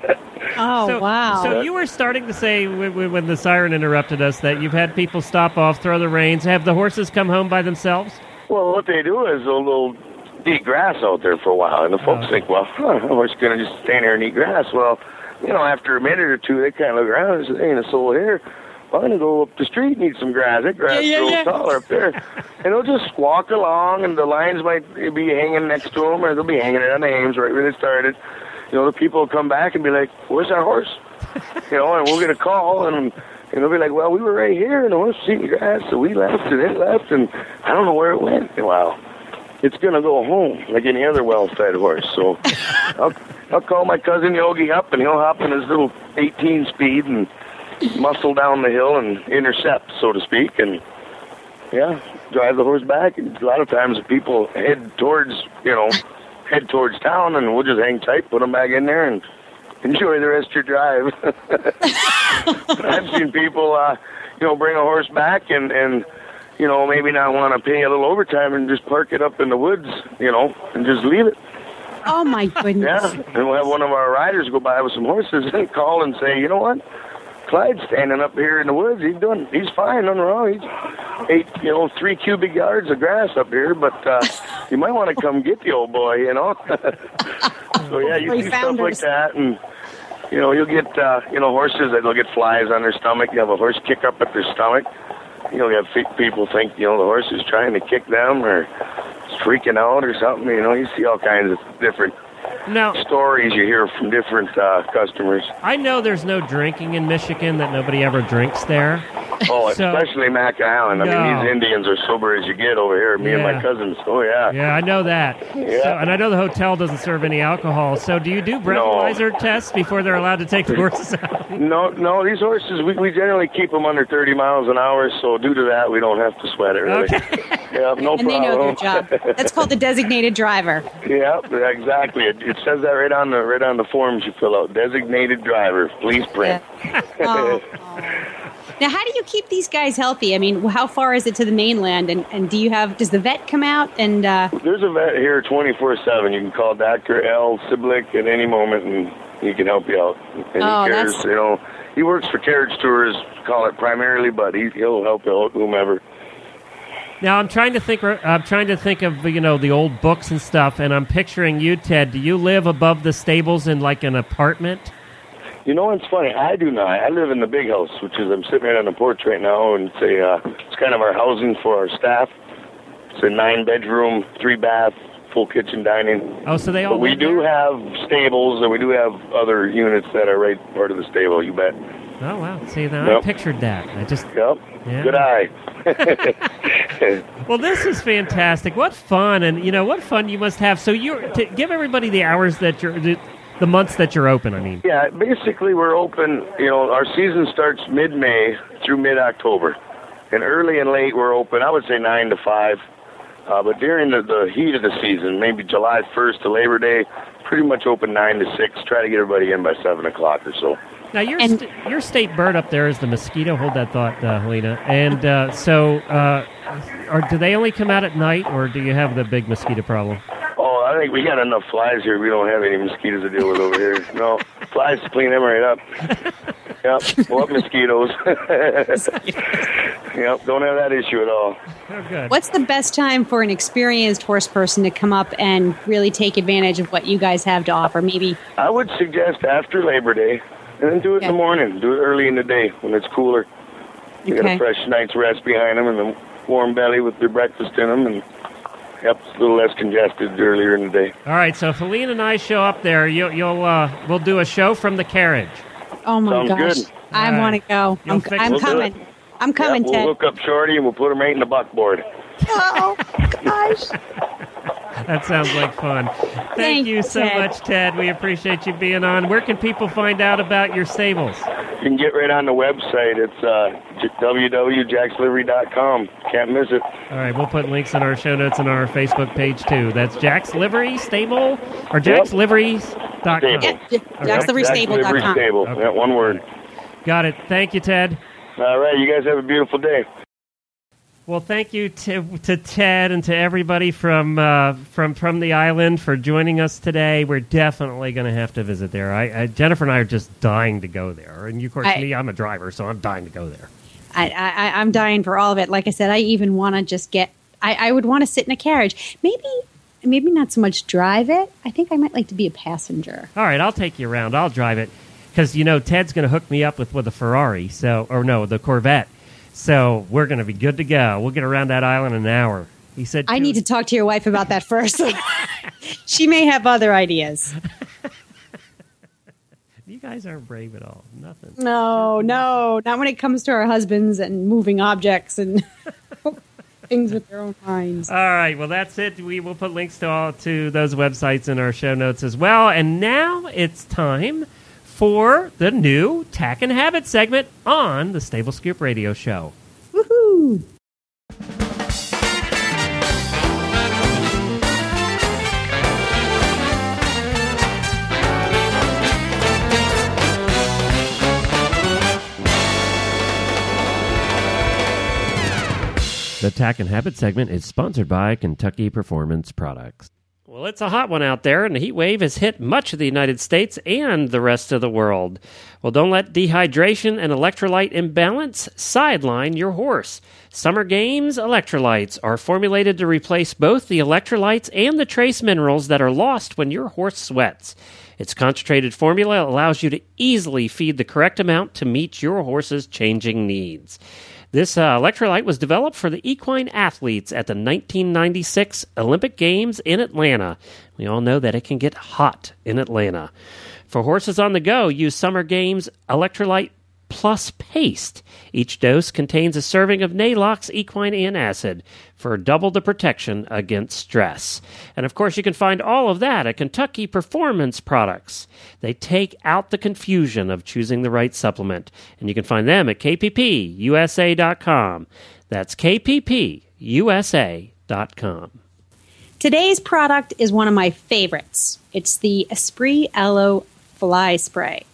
Oh so, wow! So you were starting to say when, when- when the siren interrupted us that you've had people stop off, throw the reins. Have the horses come home by themselves? well, what they do is they'll, they'll eat grass out there for a while, and the folks Oh. think, well, huh, the horse is going to just stand here and eat grass. Well, you know, after a minute or two, they kind of look around and say, "There ain't a soul here." I'm gonna go up the street and eat some grass. That grass Yeah, yeah, yeah. taller up there. And they'll just walk along, and the lines might be hanging next to them, or they'll be hanging it on the names right where they started. You know, the people will come back and be like, "Where's our horse?" *laughs* you know, and we'll get a call, and and they'll be like, "Well, we were right here, and the horse was eating grass, so we left, and it left, and I don't know where it went." Well, it's gonna go home like any other well-fed horse. So *laughs* I'll I'll call my cousin Yogi up, and he'll hop in his little 18 speed and muscle down the hill and intercept, so to speak, and yeah, drive the horse back. And a lot of times, people head towards you know *laughs* head towards town, and we'll just hang tight, put them back in there, and enjoy the rest of your drive. *laughs* I've seen people, uh, you know, bring a horse back and and you know maybe not want to pay a little overtime and just park it up in the woods, you know, and just leave it. oh my goodness! Yeah, and we'll have one of our riders go by with some horses and *laughs* call and say, you know what? Clyde's standing up here in the woods. He's doing. He's fine. Nothing wrong. He's ate, you know, three cubic yards of grass up here, but uh, *laughs* you might want to come get the old boy. You know. *laughs* so yeah, you see stuff like that, and you know, you'll get, uh, you know, horses that will get flies on their stomach. You have a horse kick up at their stomach. You know, have people think, you know, the horse is trying to kick them or freaking out or something. You know, you see all kinds of different Now, stories you hear from different uh, customers. I know there's no drinking in Michigan, that nobody ever drinks there. Oh, *laughs* So- especially Mac Island. I No. mean, these Indians are sober as you get over here. Me and my cousins. Oh yeah. Yeah, I know that. Yeah. So, and I know the hotel doesn't serve any alcohol. So, do you do breathalyzer tests before they're allowed to take the *laughs* horses out? No, no, these horses we, we generally keep them under 30 miles an hour. So due to that, we don't have to sweat it. Really. Okay. *laughs* Yeah, no and they know their job. That's called the designated driver. yeah, exactly. It, it says that right on the right on the forms you fill out. Designated driver, please print. Oh. *laughs* Now, how do you keep these guys healthy? I mean, how far is it to the mainland? And, and do you have, does the vet come out? And uh, There's a vet here 24/7. You can call Dr. L. Siblick at any moment, and he can help you out. And Oh, he cares, that's- you know, he works for Carriage Tours, call it primarily, but he, he'll help out whomever. Now, I'm trying to think. I'm trying to think of you know the old books and stuff, and I'm picturing you, Ted. Do you live above the stables in like an apartment? You know, it's funny. I do not. I live in the big house, which is I'm sitting right on the porch right now, and it's a uh, it's kind of our housing for our staff. It's a nine bedroom, three bath, full kitchen dining. Oh, so they all. But we do there? have stables, and we do have other units that are right part of the stable. You bet. Oh wow! See, now I pictured that. I just. Yep. Yeah. Good eye. *laughs* Well, this is fantastic. What fun, and you know what fun you must have. So you to give everybody the hours that you're, the, the months that you're open. I mean. Yeah, basically we're open. You know, our season starts mid-May through mid-October, and early and late we're open. I would say nine to five, uh, but during the, the heat of the season, maybe July 1st to Labor Day, pretty much open nine to six. Try to get everybody in by seven o'clock or so. Now your And- st- your state bird up there is the mosquito. Hold that thought, uh, Helena. And uh, so, uh, or do they only come out at night, or do you have the big mosquito problem? I think we got enough flies here. We don't have any mosquitoes to deal with over here. *laughs* No, Flies clean them right up. *laughs* yep. What mosquitoes? *laughs* yep. Don't have that issue at all. Oh, good. What's the best time for an experienced horse person to come up and really take advantage of what you guys have to offer? Maybe I would suggest after Labor Day, and then do it in the morning. Do it early in the day when it's cooler. You got Okay. a fresh night's rest behind them and a warm belly with their breakfast in them, and yep, it's a little less congested earlier in the day. All right, so if Helene and I show up there, you'll, you'll uh, we'll do a show from the carriage. Oh my Sounds gosh, good. I All right. want to go. You'll I'm, fix I'm. We'll coming. I'm coming, yep, Ted. we'll hook up Shorty and we'll put him right in the buckboard. Oh gosh. *laughs* That sounds like fun. Thank, Thank you you, so Ted. much, Ted. We appreciate you being on. Where can people find out about your stables? You can get right on the website. It's uh, www.jackslivery.com. Can't miss it. All right, we'll put links in our show notes and our Facebook page too. That's Jack's Livery Stable or Jacks jacksliveries.com. Stable. Yeah, yeah, jacksliverystable.com. Livery Stable. Okay. Yeah, one word. Got it. Thank you, Ted. All right, you guys have a beautiful day. Well, thank you to, to Ted and to everybody from uh, from from the island for joining us today. We're definitely going to have to visit there. I, I, Jennifer and I are just dying to go there, and of course, I- me, I'm a driver, so I'm dying to go there. I, I, I'm dying for all of it. Like I said, I even want to just get. I, I would want to sit in a carriage. Maybe, maybe not so much drive it. I think I might like to be a passenger. All right, I'll take you around. I'll drive it because you know Ted's going to hook me up with with a Ferrari, so or no, the Corvette. So we're going to be good to go. We'll get around that island in an hour. He said, I need to talk to your wife about that first. *laughs* she may have other ideas. *laughs* You guys aren't brave at all. Nothing. No, no, not when it comes to our husbands and moving objects and *laughs* things with their own minds. All right, well that's it. We will put links to all to those websites in our show notes as well. And now it's time for the new Tack and Habit segment on the Stable Scoop Radio Show. Woohoo! The Tack and Habit segment is sponsored by Kentucky Performance Products. Well, it's a hot one out there, and the heat wave has hit much of the United States and the rest of the world. Well, don't let dehydration and electrolyte imbalance sideline your horse. Summer Games electrolytes are formulated to replace both the electrolytes and the trace minerals that are lost when your horse sweats. Its concentrated formula allows you to easily feed the correct amount to meet your horse's changing needs. This uh, electrolyte was developed for the equine athletes at the 1996 Olympic Games in Atlanta. We all know that it can get hot in Atlanta. For horses on the go, use Summer Games Electrolyte Plus Paste. Each dose contains a serving of Neigh-Lox equine antacid for double the protection against stress. And of course, you can find all of that at Kentucky Performance Products. They take out the confusion of choosing the right supplement, and you can find them at kppusa.com. That's kppusa.com. Today's product is one of my favorites. It's the Espree Aloe Fly Spray.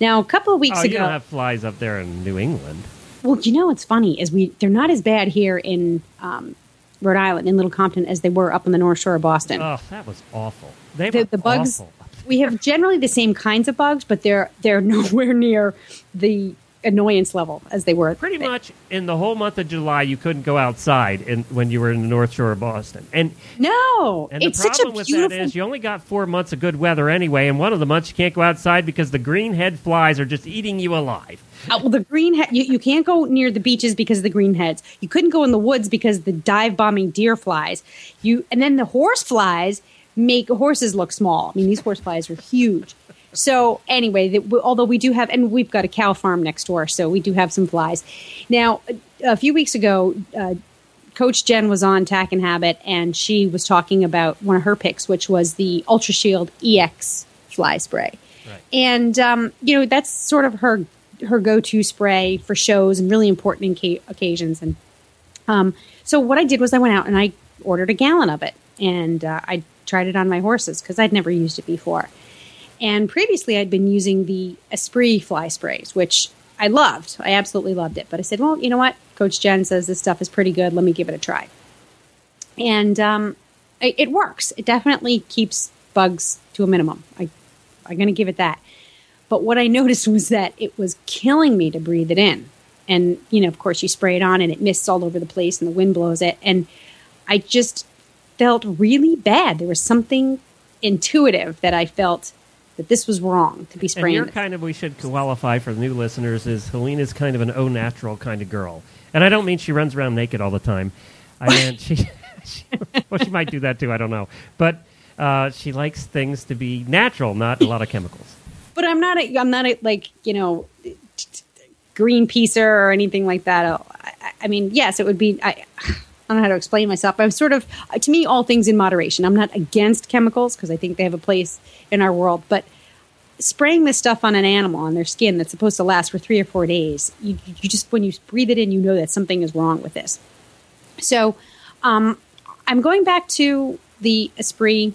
Now, a couple of weeks Oh, ago, you don't have flies up there in New England. well, you know what's funny is we they're not as bad here in um, Rhode Island in Little Compton as they were up on the North Shore of Boston. Oh, that was awful. They the, were the bugs we have generally the same kinds of bugs, but they're they're *laughs* nowhere near the annoyance level as they were. Pretty much in the whole month of July, you couldn't go outside in, when you were in the North Shore of Boston. And No, and it's the such problem a with beautiful. that is you only got four months of good weather anyway, and one of the months you can't go outside because the green head flies are just eating you alive. Uh, well, the green he- you, you can't go near the beaches because of the green heads. You couldn't go in the woods because the dive bombing deer flies. You and then the horse flies make horses look small. I mean, these horse flies are huge. So anyway, the, although we do have, and we've got a cow farm next door, so we do have some flies. Now, a, a few weeks ago, uh, Coach Jen was on Tack and Habit, and she was talking about one of her picks, which was the Ultra Shield EX fly spray. Right. And um, you know that's sort of her her go to spray for shows and really important inca- occasions. And um, so what I did was I went out and I ordered a gallon of it, and uh, I tried it on my horses because I'd never used it before. And previously, I'd been using the Espree fly sprays, which I loved. I absolutely loved it. But I said, well, you know what? Coach Jen says this stuff is pretty good. Let me give it a try. And um, it, it works. It definitely keeps bugs to a minimum. I, I'm going to give it that. But what I noticed was that it was killing me to breathe it in. And, you know, of course, you spray it on and it mists all over the place and the wind blows it. And I just felt really bad. There was something intuitive that I felt that this was wrong to be And spraying. you're kind of, we should qualify for the new listeners, is Helena's kind of an au natural kind of girl. And I don't mean she runs around naked all the time. I *laughs* mean, she, *laughs* she, well, she might do that too, I don't know. But uh, she likes things to be natural, not a lot of chemicals. *laughs* but I'm not a, I'm not a, like you know green Greenpeacer or anything like that. I, I mean, yes, it would be. I, I don't know how to explain myself. But I'm sort of to me all things in moderation. I'm not against chemicals because I think they have a place in our world, but spraying this stuff on an animal on their skin that's supposed to last for three or four days, you, you just when you breathe it in, you know that something is wrong with this. So, um, I'm going back to the Espree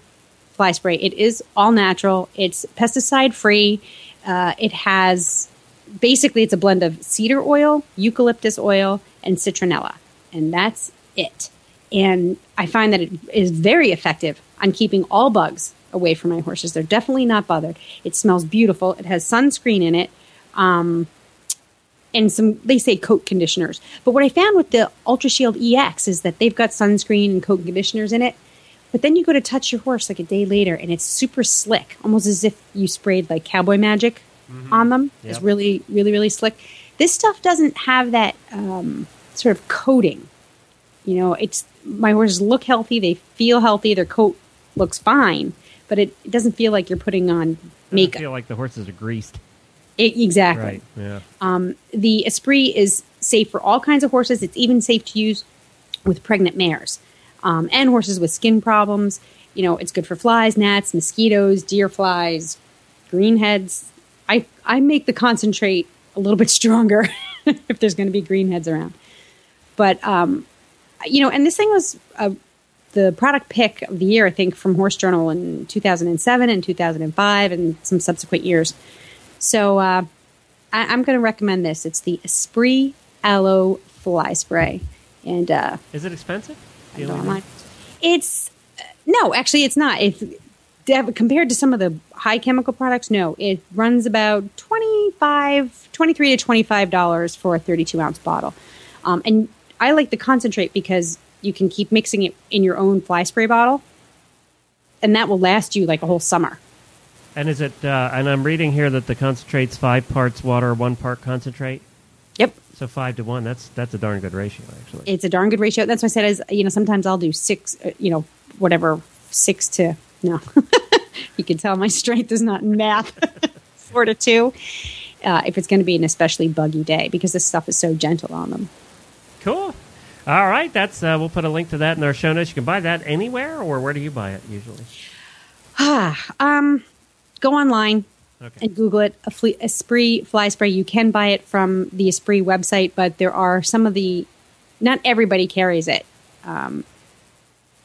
fly spray. It is all natural. It's pesticide free. Uh, it has basically it's a blend of cedar oil, eucalyptus oil, and citronella, and that's it. And I find that it is very effective on keeping all bugs away from my horses. They're definitely not bothered. It smells beautiful. It has sunscreen in it. Um, and some they say coat conditioners. But what I found with the Ultra Shield EX is that they've got sunscreen and coat conditioners in it. But then you go to touch your horse like a day later and it's super slick, almost as if you sprayed like cowboy magic on them. It's really, really, really slick. This stuff doesn't have that um, sort of coating. You know, it's my horses look healthy, they feel healthy, their coat looks fine, but it, it doesn't feel like you're putting on I makeup. feel like the horses are greased. It- exactly. Right. Yeah. Um, the Espree is safe for all kinds of horses. It's even safe to use with pregnant mares um, and horses with skin problems. You know, it's good for flies, gnats, mosquitoes, deer flies, greenheads. I I make the concentrate a little bit *laughs* stronger *laughs* if there's going to be greenheads around. But um, you know, and this thing was uh, the product pick of the year, I think, from Horse Journal in 2007 and 2005 and some subsequent years. So uh, I, I'm going to recommend this. It's the Espree Aloe Fly Spray, and uh, Is it expensive? Online. It's uh, no, actually, it's not. It's compared to some of the high chemical products. No, it runs about 25 23 to twenty five dollars for a thirty two ounce bottle. Um, and I like the concentrate because you can keep mixing it in your own fly spray bottle, and that will last you like a whole summer. And is it? Uh, and I'm reading here that the concentrate's five parts water, one part concentrate. Yep. So five to one. That's that's a darn good ratio, actually. it's a darn good ratio. That's why I said is you know sometimes I'll do six, uh, you know whatever six to no. *laughs* you can tell my strength is not in math. *laughs* Four to two. Uh, if it's going to be an especially buggy day because this stuff is so gentle on them. Cool. All right, that's uh, we'll put a link to that in our show notes. You can buy that anywhere, or where do you buy it usually? *sighs* Um, go online Okay. and Google it. A fle- Espree fly spray. You can buy it from the Espree website, but there are some of the. Not everybody carries it. Um,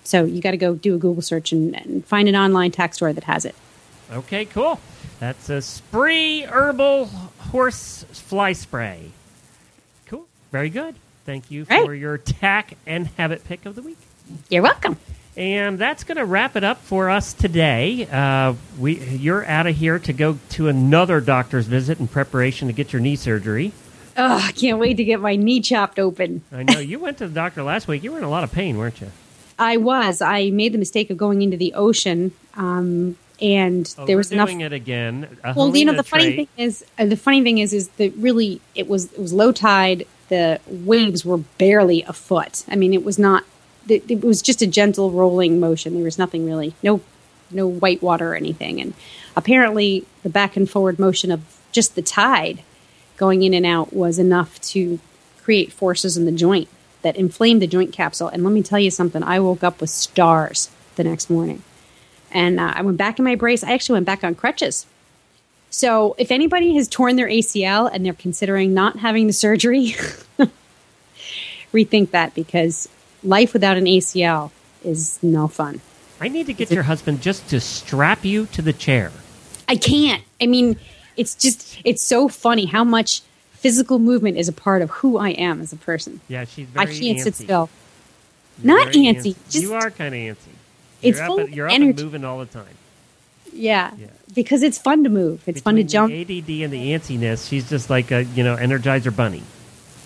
so you got to go do a Google search and, and find an online tack store that has it. Okay, cool. That's Espree Herbal Horse Fly Spray. Cool. Very good. Thank you for Right. your tack and habit pick of the week. You're welcome. And that's going to wrap it up for us today. Uh, we, you're out of here to go to another doctor's visit in preparation to get your knee surgery. Oh, I can't wait to get my knee chopped open. I know you went to the doctor last week. You were in a lot of pain, weren't you? I was. I made the mistake of going into the ocean, um, and Oh, there was enough. doing it again. A well, you know, Helena the funny thing is, uh, the funny thing is, is that really it was it was low tide. The waves were barely a foot. I mean, it was not. It, was just a gentle rolling motion. There was nothing really, no, no white water or anything. And apparently, the back and forward motion of just the tide going in and out was enough to create forces in the joint that inflamed the joint capsule. And let me tell you something, I woke up with stars the next morning. And uh, I went back in my brace. I actually went back on crutches. So if anybody has torn their ACL and they're considering not having the surgery, *laughs* rethink that because life without an ACL is no fun. I need to get your husband just to strap you to the chair. I can't. I mean, it's just it's so funny how much physical movement is a part of who I am as a person. Yeah, she's very. I can't sit still. You're Not very antsy, just- you are kind of antsy. It's you're full up, of you're up energy. and moving all the time. Yeah. Yeah. Because it's fun to move. It's fun to jump. The ADD and the antsiness, she's just like a you know Energizer bunny.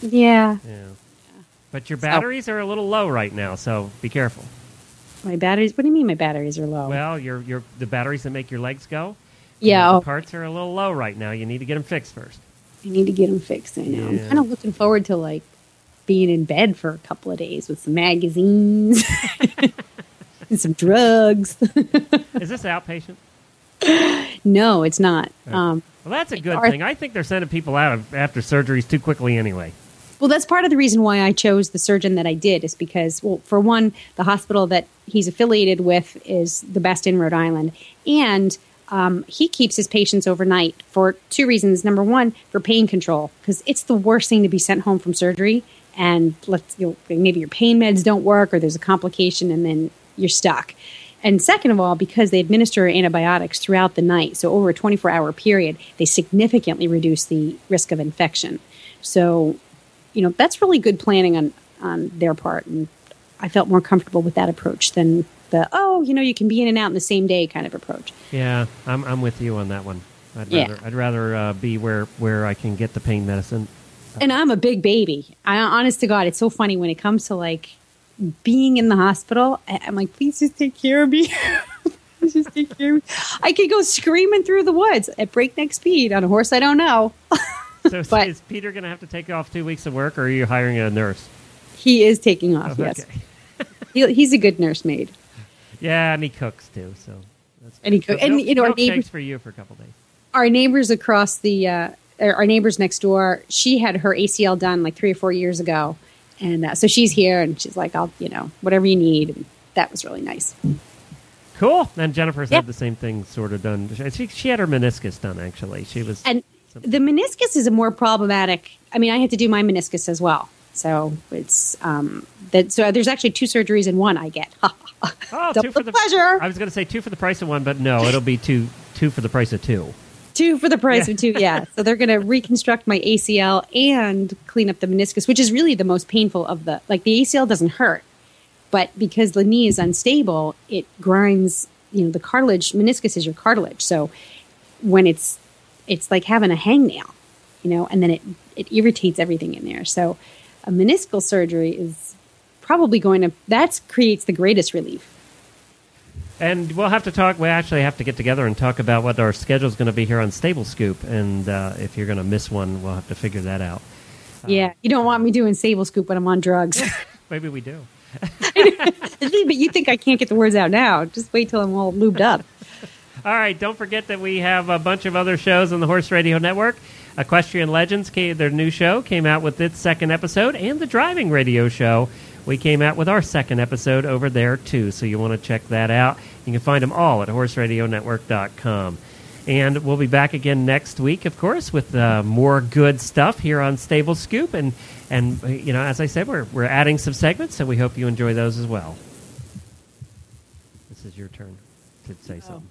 Yeah. Yeah. But your batteries are a little low right now, so be careful. My batteries. What do you mean my batteries are low? Well, your your the batteries that make your legs go. yeah. The Oh, parts are a little low right now. You need to get them fixed first. I need to get them fixed. I know. I'm kind of looking forward to like being in bed for a couple of days with some magazines *laughs* and some drugs. *laughs* Is this outpatient? No, it's not. Um, Well, that's a good thing. I think they're sending people out of, after surgeries too quickly anyway. Well, that's part of the reason why I chose the surgeon that I did is because, well, for one, the hospital that he's affiliated with is the best in Rhode Island, and um, he keeps his patients overnight for two reasons. Number one, for pain control, because it's the worst thing to be sent home from surgery, and let's you know, maybe your pain meds don't work, or there's a complication, and then you're stuck. And second of all, because they administer antibiotics throughout the night, so over a 24 hour period, they significantly reduce the risk of infection. So you know that's really good planning on on their part and i felt more comfortable with that approach than the oh you know you can be in and out in the same day kind of approach Yeah, I'm I'm with you on that one. I'd Yeah. rather I'd rather uh, be where where I can get the pain medicine. and i'm a big baby i honest to god it's so funny when it comes to like being in the hospital i'm like please just take care of me *laughs* just take care of me. i could go screaming through the woods at breakneck speed on a horse i don't know *laughs* So is- But- is Peter going to have to take off two weeks of work, or are you hiring a nurse? he is taking off yes Okay. he, he's a good nursemaid Yeah, and he cooks too. So that's And he cook- and, you know, our neighbors- for you for a couple days. our neighbors across the uh, our neighbors next door she had her acl done like three or four years ago and uh, so she's here and she's like i'll you know whatever you need and that was really nice Cool. And Jennifer's Yeah. had the same thing sort of done. She, she had her meniscus done actually. She was and the meniscus is a more problematic i mean i had to do my meniscus as well so it's um that so there's actually two surgeries in one i get *laughs* oh, double two for the the pleasure I was going to say two for the price of one, but no, it'll be two two for the price of two. Two for the price of two. Yeah. *laughs* So they're going to reconstruct my acl and clean up the meniscus which is really the most painful of the like the acl doesn't hurt but because the knee is unstable it grinds you know the cartilage meniscus is your cartilage. So when it's it's like having a hangnail you know and then it it irritates everything in there. So a meniscal surgery is probably going to that creates the greatest relief And we'll have to talk. We actually have to get together and talk about what our schedule is going to be here on Stable Scoop. And uh, if you're going to miss one, we'll have to figure that out. yeah you don't want me doing Stable scoop when i'm on drugs *laughs* Maybe we do. *laughs* but you think I can't get the words out now? Just wait till I'm all lubed up. *laughs* All right, don't forget that we have a bunch of other shows on the Horse Radio Network. Equestrian Legends, their new show, came out with its second episode, and the Driving Radio Show. We came out with our second episode over there, too, so you want to check that out. You can find them all at horseradionetwork.com. And we'll be back again next week, of course, with uh, more good stuff here on Stable Scoop. And, and uh, you know, as I said, we're, we're adding some segments, so we hope you enjoy those as well. This is your turn to say something.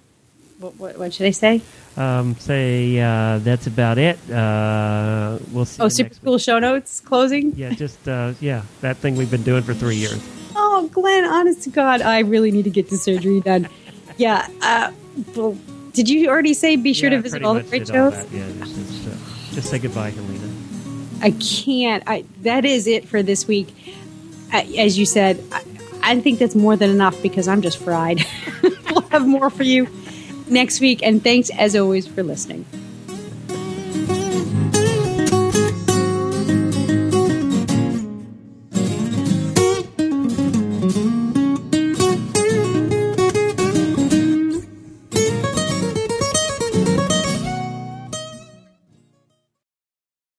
What, what, what should I say? Um, say uh, that's about it. Uh, we'll see. Oh, super cool week. show notes closing. Yeah, just uh, yeah, that thing we've been doing for three years. Oh, Glenn, honest to God, I really need to get the surgery done. Yeah. Uh, well, did you already say be sure Yeah, to visit all the great shows? Yeah, just, just, uh, just say goodbye, Helena. I can't. I, that is it for this week. Uh, as you said, I, I think that's more than enough because I'm just fried. *laughs* we'll have more for you next week. And thanks, as always, for listening.